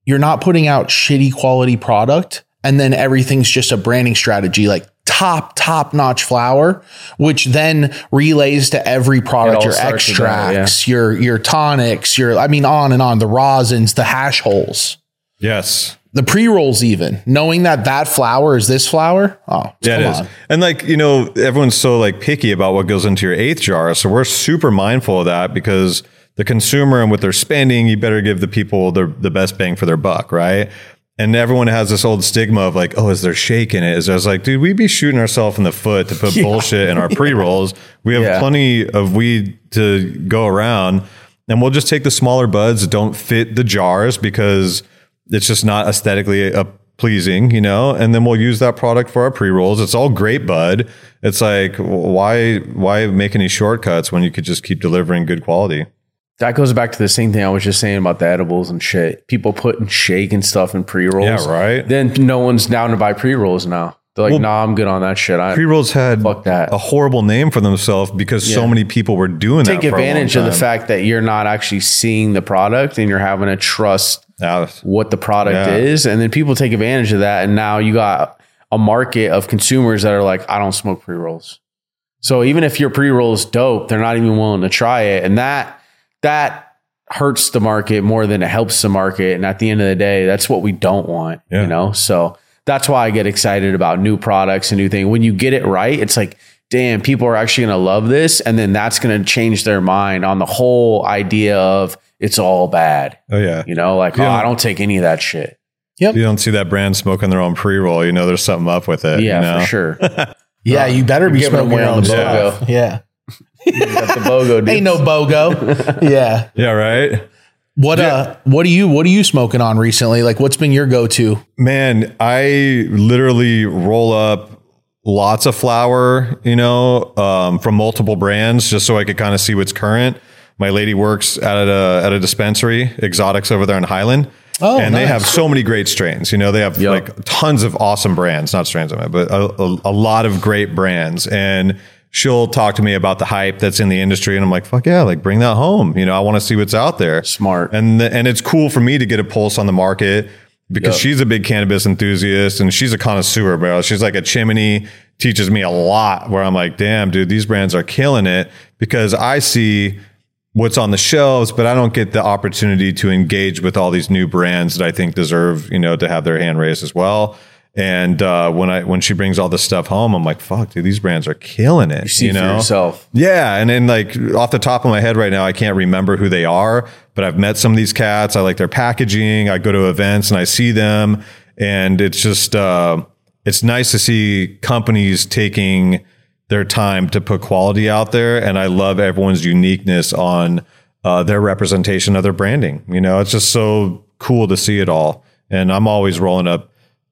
you're not putting out shitty quality product and then everything's just a branding strategy, like top, top notch flour, which then relays to every product, your starts with that, extracts, your your tonics, your I mean on and on, the rosins, the hash holes. Yes. The pre rolls, even knowing that that flour is this flour. Oh, Yeah, come it is. on. And like, you know, everyone's so like picky about what goes into your eighth jar. So we're super mindful of that because the consumer and what they're spending, you better give the people the, the best bang for their buck, right? And everyone has this old stigma of like, oh, is there shake in it? Is I was like, dude, we'd be shooting ourselves in the foot to put bullshit in our pre rolls. We have Yeah. plenty of weed to go around, and we'll just take the smaller buds that don't fit the jars because it's just not aesthetically uh, pleasing, you know. And then we'll use that product for our pre rolls. It's all great bud. It's like, why why make any shortcuts when you could just keep delivering good quality? That goes back to the same thing I was just saying about the edibles and shit. People putting shake and stuff in pre rolls. Yeah, right. Then no one's down to buy pre rolls now. They're like, Well, nah, I'm good on that shit. I Pre rolls had Fuck that. a horrible name for themselves because so many people were doing take that. a long advantage of the fact that you're not actually seeing the product and you're having to trust Yeah. What the product Yeah. is. And then people take advantage of that. And now you got a market of consumers that are like, I don't smoke pre rolls. So even if your pre roll is dope, they're not even willing to try it. And that, that hurts the market more than it helps the market. And at the end of the day, that's what we don't want, Yeah. you know? So that's why I get excited about new products and new things. When you get it right, it's like, damn, people are actually going to love this. And then that's going to change their mind on the whole idea of it's all bad. Oh yeah. You know, like, Yeah. oh, I don't take any of that shit. Yep. You don't see that brand smoking their own pre roll. You know, there's something up with it. Yeah, you know? for sure. Yeah, you better be giving smoking your on own the stuff. BOGO. Yeah. Got the BOGO, dude. Ain't no BOGO. yeah. Yeah, right. What uh what are you what are you smoking on recently? Like what's been your go-to? Man, I literally roll up lots of flour, you know, um, from multiple brands just so I could kind of see what's current. My lady works at a at a dispensary, Exotics over there in Highland. Oh, and they have so many great strains. You know, they have Yup. like tons of awesome brands, not strains, I mean, but a, a, a lot of great brands. And she'll talk to me about the hype that's in the industry, and I'm like, fuck yeah, like bring that home. You know, I want to see what's out there. Smart. And the, and it's cool for me to get a pulse on the market because Yup. she's a big cannabis enthusiast and she's a connoisseur, bro. She's like a chimney, teaches me a lot. Where I'm like, damn, dude, these brands are killing it because I see what's on the shelves, but I don't get the opportunity to engage with all these new brands that I think deserve, you know, to have their hand raised as well. And uh, when I when she brings all this stuff home, I'm like, fuck, dude, these brands are killing it. You see you for know? yourself. Yeah, and then like off the top of my head right now, I can't remember who they are, but I've met some of these cats. I like their packaging. I go to events and I see them, and it's just uh, it's nice to see companies taking their time to put quality out there, and I love everyone's uniqueness on uh, their representation of their branding. You know, it's just so cool to see it all, and I'm always rolling up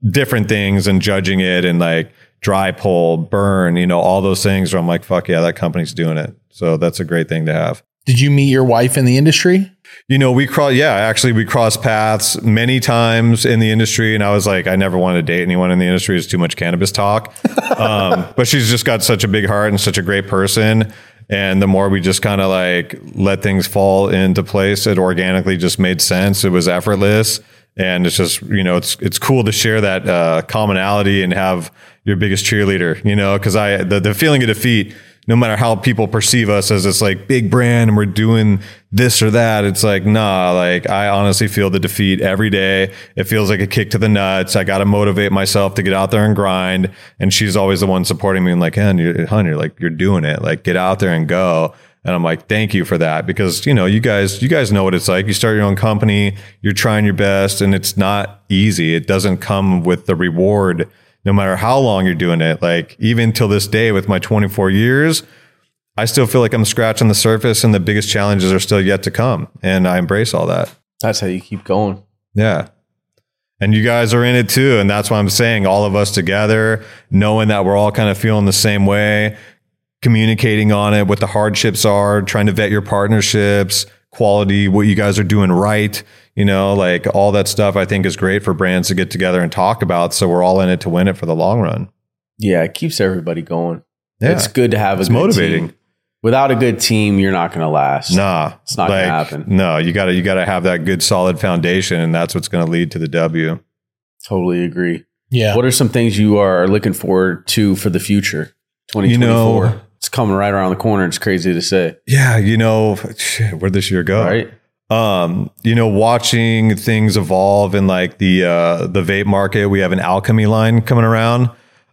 different things and judging it and like dry pull, burn, you know, all those things where I'm like, fuck yeah, that company's doing it. So that's a great thing to have. Did you meet your wife in the industry? You know, we cross, yeah, actually, we crossed paths many times in the industry. And I was like, I never wanted to date anyone in the industry. It's too much cannabis talk. um, but she's just got such a big heart and such a great person. And the more we just kind of like let things fall into place, it organically just made sense. It was effortless. And it's just, you know, it's, it's cool to share that uh, commonality and have your biggest cheerleader, you know, because I, the, the feeling of defeat, no matter how people perceive us as this like big brand and we're doing this or that, it's like, nah, like I honestly feel the defeat every day. It feels like a kick to the nuts. I got to motivate myself to get out there and grind. And she's always the one supporting me and like, you're, hun, you're like, you're doing it. Like get out there and go. And I'm like, thank you for that because, you know, you guys, you guys know what it's like. You start your own company, you're trying your best and it's not easy. It doesn't come with the reward no matter how long you're doing it. Like even till this day with my 24 years, I still feel like I'm scratching the surface and the biggest challenges are still yet to come. And I embrace all that. That's how you keep going. Yeah. And you guys are in it too. And that's why I'm saying all of us together, knowing that we're all kind of feeling the same way, communicating on it, what the hardships are, trying to vet your partnerships, quality, what you guys are doing right, you know, like all that stuff I think is great for brands to get together and talk about. So we're all in it to win it for the long run. Yeah, it keeps everybody going. Yeah. It's good to have a It's good motivating. team. Without a good team, you're not going to last. Nah, It's not gonna happen. No, you gotta you gotta have that good solid foundation, and that's what's gonna lead to the W. Totally agree. Yeah. What are some things you are looking forward to for the future? 2024. You know- it's coming right around the corner. It's crazy to say, Yeah, you know, where'd this year go? right? Um you know watching things evolve in like the uh the vape market we have an alchemy line coming around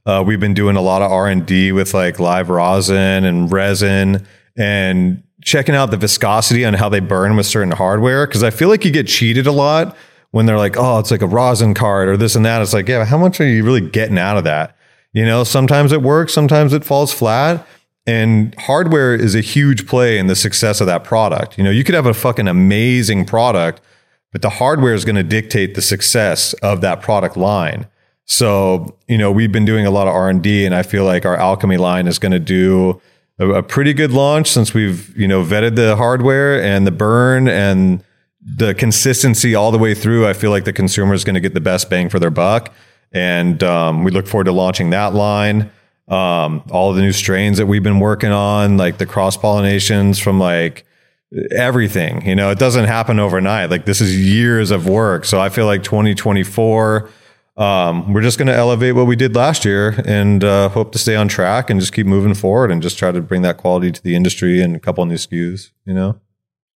uh we've been doing a lot of r&d with like live rosin and resin and checking out the viscosity on how they burn with certain hardware because i feel like you get cheated a lot when they're like, oh, it's like a rosin card or this and that. It's like, yeah, how much are you really getting out of that? You know, sometimes it works, sometimes it falls flat. And hardware is a huge play in the success of that product. You know, you could have a fucking amazing product, but the hardware is going to dictate the success of that product line. So, you know, we've been doing a lot of R&D and I feel like our alchemy line is going to do a, a pretty good launch since we've, you know, vetted the hardware and the burn and the consistency all the way through. I feel like the consumer is going to get the best bang for their buck. And um, we look forward to launching that line. Um, all the new strains that we've been working on, like the cross pollinations from like everything, you know, it doesn't happen overnight. Like this is years of work. So I feel like 2024, um, we're just going to elevate what we did last year and uh, hope to stay on track and just keep moving forward and just try to bring that quality to the industry and a couple new SKUs, you know?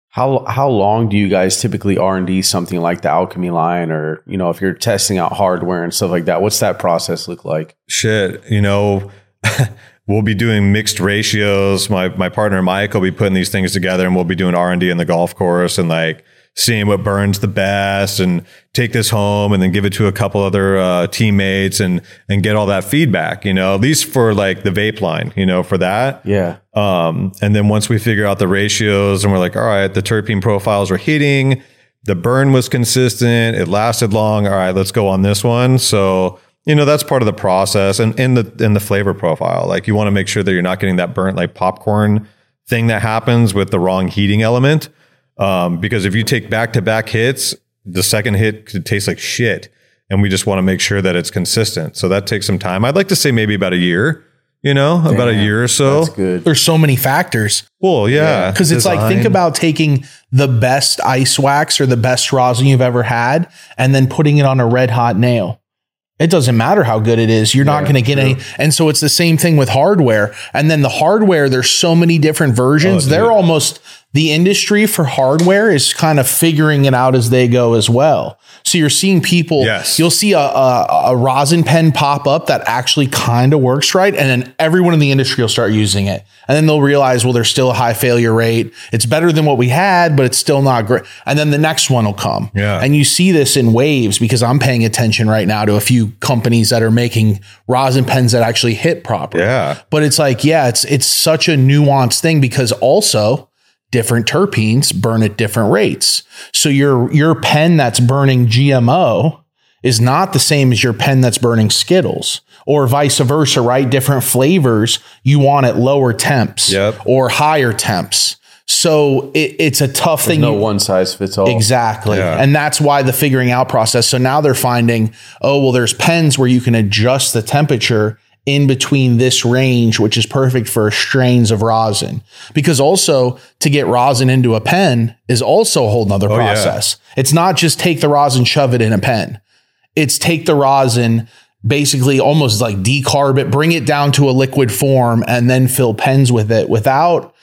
How how long do you guys typically R and D something like the Alchemy line, or you know, if you're testing out hardware and stuff like that? What's that process look like? Shit, you know, we'll be doing mixed ratios. My my partner Mike will be putting these things together, and we'll be doing R and D in the golf course and like seeing what burns the best and take this home and then give it to a couple other uh, teammates and and get all that feedback you know at least for like the vape line you know for that Yeah, um, and then once we figure out the ratios and we're like, all right, the terpene profiles are hitting, the burn was consistent, it lasted long. All right, let's go on this one. So, you know, that's part of the process and in the in the flavor profile. Like you want to make sure that you're not getting that burnt like popcorn thing that happens with the wrong heating element. Um, because if you take back to back hits, the second hit could taste like shit. And we just want to make sure that it's consistent. So that takes some time. I'd like to say maybe about a year, you know, about a year or so. that's good. There's so many factors. Well, yeah. Because it's like, think about taking the best ice wax or the best rosin you've ever had and then putting it on a red hot nail. It doesn't matter how good it is. You're not going to get any. And so it's the same thing with hardware. And then the hardware, there's so many different versions. Oh, They're almost the industry for hardware is kind of figuring it out as they go as well. So you're seeing people, Yes. you'll see a, a, a rosin pen pop up that actually kind of works right. And then everyone in the industry will start using it. And then they'll realize, well, there's still a high failure rate. It's better than what we had, but it's still not great. And then the next one will come. Yeah. And you see this in waves because I'm paying attention right now to a few companies that are making rosin pens that actually hit properly. Yeah. But it's like, yeah, it's it's such a nuanced thing because also different terpenes burn at different rates. So your your pen that's burning GMO is not the same as your pen that's burning Skittles or vice versa, right? Different flavors you want at lower temps Yep. or higher temps. So it, it's a tough thing. no one size fits all. Exactly. Yeah. And that's why the figuring out process. So now they're finding, oh, well, there's pens where you can adjust the temperature in between this range, which is perfect for strains of rosin. Because also to get rosin into a pen is also a whole nother oh, yeah. process. It's not just take the rosin, shove it in a pen. It's take the rosin, basically almost like decarb it, bring it down to a liquid form, and then fill pens with it without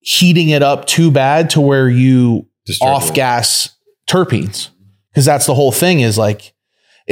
heating it up too bad to where you off gas terpenes because that's the whole thing is like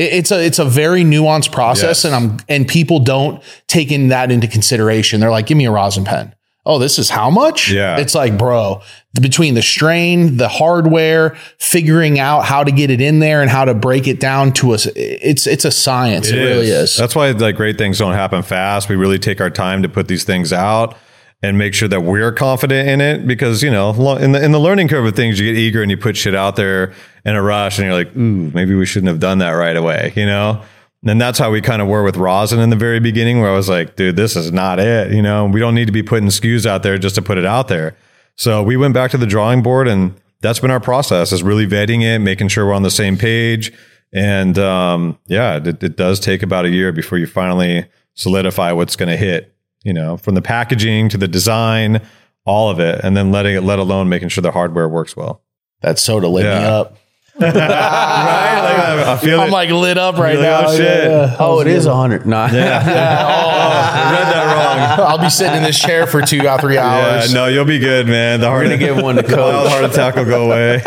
it's a it's a very nuanced process Yes. and I'm and people don't take in that into consideration they're like give me a rosin pen oh this is how much Yeah. it's like bro between the strain the hardware figuring out how to get it in there and how to break it down to us it's it's a science it, really is That's why like great things don't happen fast. We really take our time to put these things out and make sure that we're confident in it because you know in the in the learning curve of things you get eager and you put shit out there in a rush and you're like ooh maybe we shouldn't have done that right away you know? And that's how we kind of were with rosin in the very beginning where I was like dude this is not it you know? We don't need to be putting SKUs out there just to put it out there. So we went back to the drawing board and that's been our process is really vetting it making sure we're on the same page. And um, yeah, it, it does take about a year before you finally solidify what's going to hit. You know, from the packaging to the design, all of it, and then letting it, let alone making sure the hardware works well. that soda lit me Yeah. up right? Like, I feel I'm it. like lit up right You're like, now oh, shit. Yeah. Oh, it is a hundred. Nah. I read that wrong. I'll be sitting in this chair for two or three Yeah, hours no, you'll be good, man. The heart, gonna give one to the wild heart attack will go away.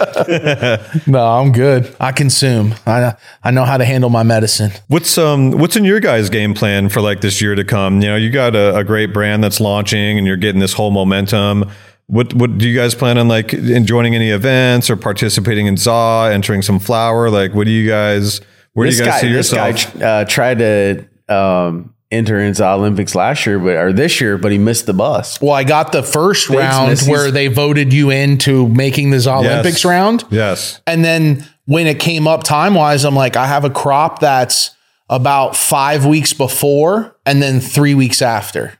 No, I'm good. I consume. I I know how to handle my medicine. What's um what's in your guys' game plan for like this year to come? You know, you got a, a great brand that's launching and you're getting this whole momentum. What what do you guys plan on like in joining any events or participating in ZA, entering some flower? Like, what do you guys? Where this do you guys guy, see this yourself? guy uh, tried to um, enter into Olympics last year, but or this year, but he missed the bus. Well, I got the first round Missy's- where they voted you into making this Olympics Yes. round. Yes. And then when it came up time wise, I'm like, I have a crop that's about five weeks before and then three weeks after.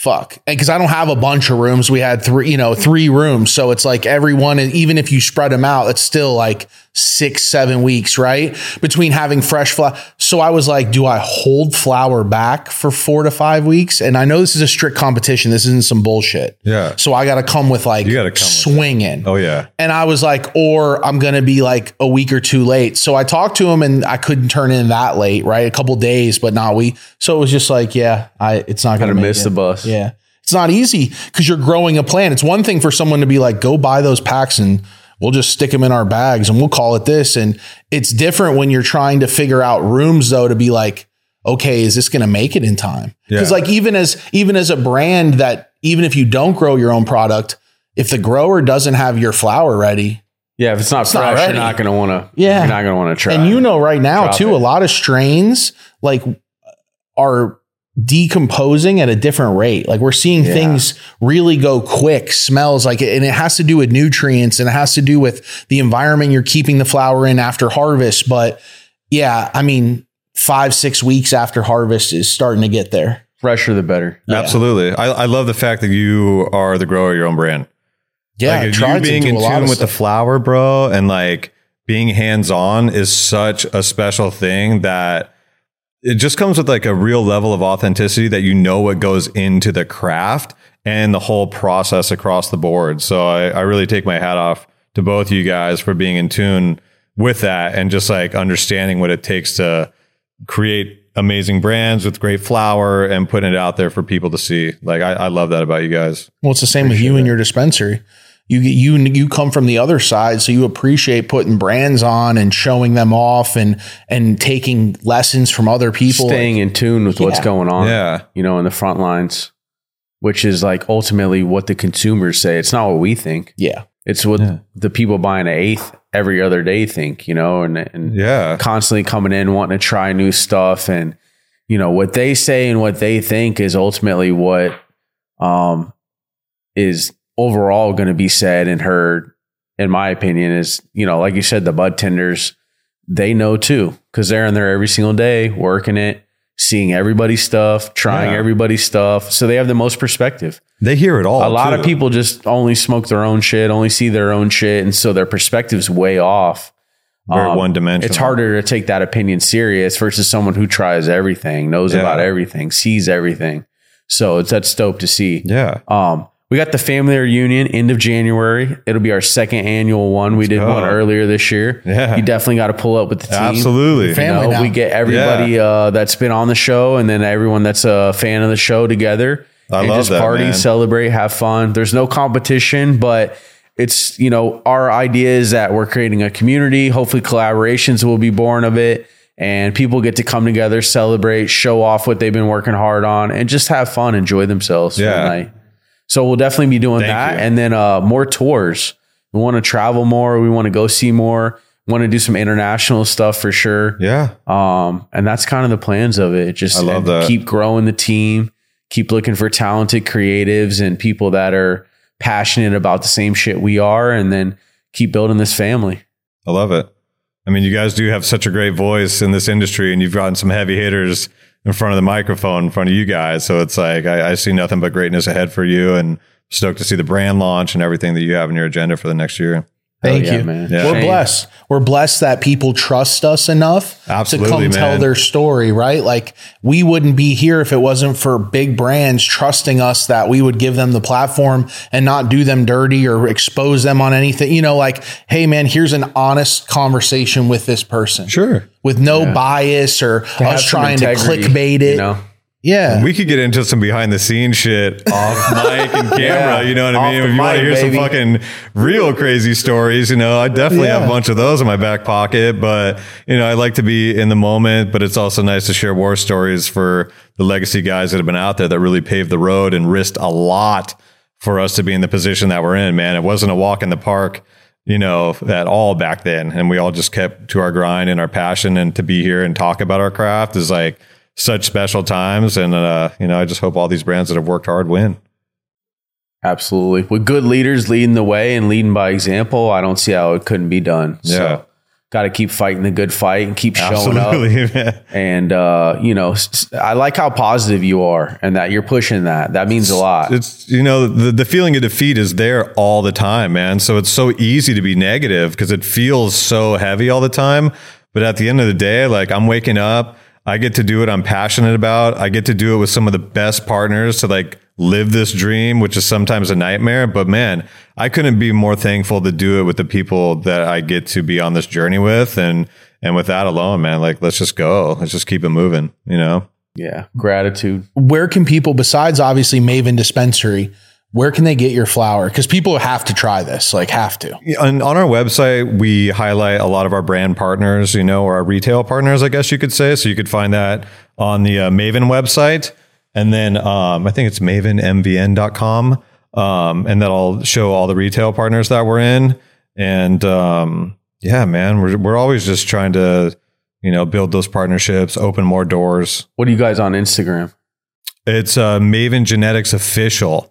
Fuck. And because I don't have a bunch of rooms, we had three, you know, three rooms. So it's like everyone, and even if you spread them out, it's still like six, seven weeks, right? Between having fresh flower. So I was like, do I hold flower back for four to five weeks? And I know this is a strict competition. This isn't some bullshit. Yeah. So I got to come with like You gotta come swinging. Oh yeah. And I was like, or I'm going to be like a week or two late. So I talked to him and I couldn't turn in that late, right? A couple days, but not we. So it was just like, yeah, I, it's not going to miss the bus. Yeah. It's not easy because you're growing a plant. It's one thing for someone to be like, go buy those packs and we'll just stick them in our bags and we'll call it this. And it's different when you're trying to figure out rooms though, to be like, okay, is this going to make it in time? Because Yeah. like even as, even as a brand that even if you don't grow your own product, if the grower doesn't have your flower ready, Yeah, if it's not not fresh, ready. you're not gonna want to. Yeah. you're not gonna want to try. And you know, right now too, it. a lot of strains like are decomposing at a different rate. Like we're seeing Yeah. things really go quick, smells like it, and it has to do with nutrients and it has to do with the environment you're keeping the flower in after harvest. But yeah, I mean, five, six weeks after harvest is starting to get there. fresher the better. Absolutely. I, I love the fact that you are the grower of your own brand. Yeah, like you tried being in do a lot tune of with the flower, bro, and like being hands on is such a special thing that it just comes with like a real level of authenticity that you know what goes into the craft and the whole process across the board. So I, I really take my hat off to both you guys for being in tune with that and just like understanding what it takes to create amazing brands with great flower and putting it out there for people to see. Like I, I love that about you guys. Well, it's the same with you and your dispensary. You you you come from the other side, so you appreciate putting brands on and showing them off and and taking lessons from other people. Staying in tune with what's going on. Yeah. you know, in the front lines, which is like ultimately what the consumers say. It's not what we think. yeah, It's what the people buying an eighth every other day think. You know, and and Yeah. constantly coming in wanting to try new stuff and you know what they say and what they think is ultimately what um is overall going to be said and heard in my opinion is you know like you said the bud tenders they know too because they're in there every single day working it seeing everybody's stuff trying Yeah. everybody's stuff so they have the most perspective They hear it all. a lot of people just only smoke their own shit, only see their own shit, and so their perspective's way off. Very Um, one-dimensional. It's harder to take that opinion serious versus someone who tries everything, knows Yeah. about everything, sees everything. So it's that's dope to see. Yeah. Um, we got the family reunion end of January. It'll be our second annual one. we did go. one earlier this year. Yeah. you definitely got to pull up with the team. Absolutely. You Family know, we get everybody uh, that's been on the show, and then everyone that's a fan of the show together. I and love just that, party, man. celebrate, have fun. There's no competition, but it's you know our idea is that we're creating a community. Hopefully, collaborations will be born of it, and people get to come together, celebrate, show off what they've been working hard on, and just have fun, enjoy themselves for Yeah. So we'll definitely be doing Thank that, you. and then uh, more tours. We want to travel more. We want to go see more. Want to do some international stuff for sure. Yeah. Um, and that's kind of the plans of it. Just I love that. keep growing the team, keep looking for talented creatives and people that are passionate about the same shit we are, and then keep building this family. I love it. I mean, you guys do have such a great voice in this industry, and you've gotten some heavy hitters in front of the microphone in front of you guys. So it's like I, I see nothing but greatness ahead for you, and stoked to see the brand launch and everything that you have in your agenda for the next year. Oh, Thank yeah, you. man. Yeah. We're Shane. blessed. We're blessed that people trust us enough Absolutely, to come tell their story, right? Like we wouldn't be here if it wasn't for big brands trusting us that we would give them the platform and not do them dirty or expose them on anything. You know, like, hey man, here's an honest conversation with this person. Sure. With no bias or Have us trying to clickbait it. You know? Yeah. We could get into some behind the scenes shit off mic and camera. Yeah, you know what I mean? If you want to hear some fucking real crazy stories, you know, I definitely have a bunch of those in my back pocket. But you know, I like to be in the moment. But it's also nice to share war stories for the legacy guys that have been out there that really paved the road and risked a lot for us to be in the position that we're in, man. It wasn't a walk in the park, you know, at all back then. And we all just kept to our grind and our passion and to be here and talk about our craft is like such special times. And, uh, you know, I just hope all these brands that have worked hard win. Absolutely. With good leaders leading the way and leading by example, I don't see how it couldn't be done. Yeah. So, got to keep fighting the good fight and keep showing up. Man. And uh, you know, I like how positive you are and that you're pushing that. That means a lot. It's you know the the feeling of defeat is there all the time, man. So it's so easy to be negative because it feels so heavy all the time. But at the end of the day, like I'm waking up, I get to do what I'm passionate about. I get to do it with some of the best partners to like live this dream, which is sometimes a nightmare. But man, I couldn't be more thankful to do it with the people that I get to be on this journey with. And and with that alone, man, like let's just go. Let's just keep it moving, you know? yeah, gratitude. Where can people, besides obviously Maven Dispensary, where can they get your flour? Because people have to try this, like have to. on, on our website, we highlight a lot of our brand partners, you know, or our retail partners, I guess you could say. So you could find that on the uh, Maven website. And then um, I think it's mavenmvn.com. Um, and that'll show all the retail partners that we're in. And um, yeah, man, we're, we're always just trying to, you know, build those partnerships, open more doors. What are you guys on Instagram? It's uh, Maven Genetics Official.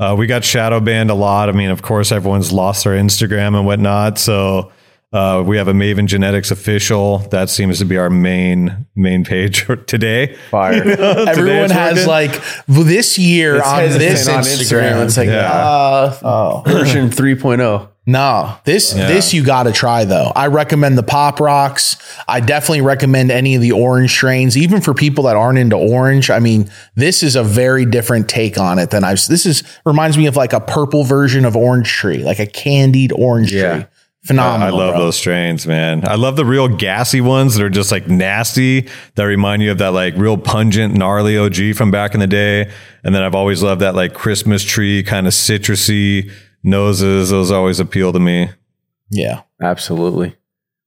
Uh, we got shadow banned a lot. I mean, of course, everyone's lost their Instagram and whatnot. So uh, we have a Maven Genetics Official. That seems to be our main main page today. Fire. Everyone has working. like this year It's on this hesitant on Instagram. It's like Yeah. uh, oh, version oh. 3.0. No, this this you got to try though. I recommend the Pop Rocks. I definitely recommend any of the orange strains, even for people that aren't into orange. I mean, this is a very different take on it than I've. This is reminds me of like a purple version of orange tree, like a candied orange Yeah. tree. Phenomenal. I love bro. those strains, man. I love the real gassy ones that are just like nasty that remind you of that like real pungent, gnarly OG from back in the day. And then I've always loved that like Christmas tree kind of citrusy noses. Those always appeal to me. Yeah. Absolutely.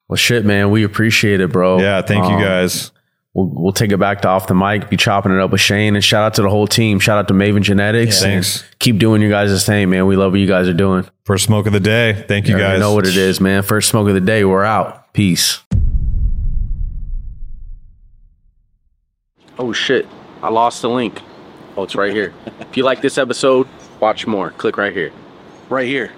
Well, shit, man. We appreciate it, bro. Yeah, thank you Um, guys. We'll, we'll take it back to off the mic, be chopping it up with Shane, and shout out to the whole team. Shout out to Maven Genetics. Yeah. Thanks. Keep doing your guys' thing, man. We love what you guys are doing. First smoke of the day. Thank you You already guys. know what it is, man. First smoke of the day. We're out. Peace. Oh shit! I lost the link. Oh, it's right here. if you like this episode, watch more. Click right here. Right here.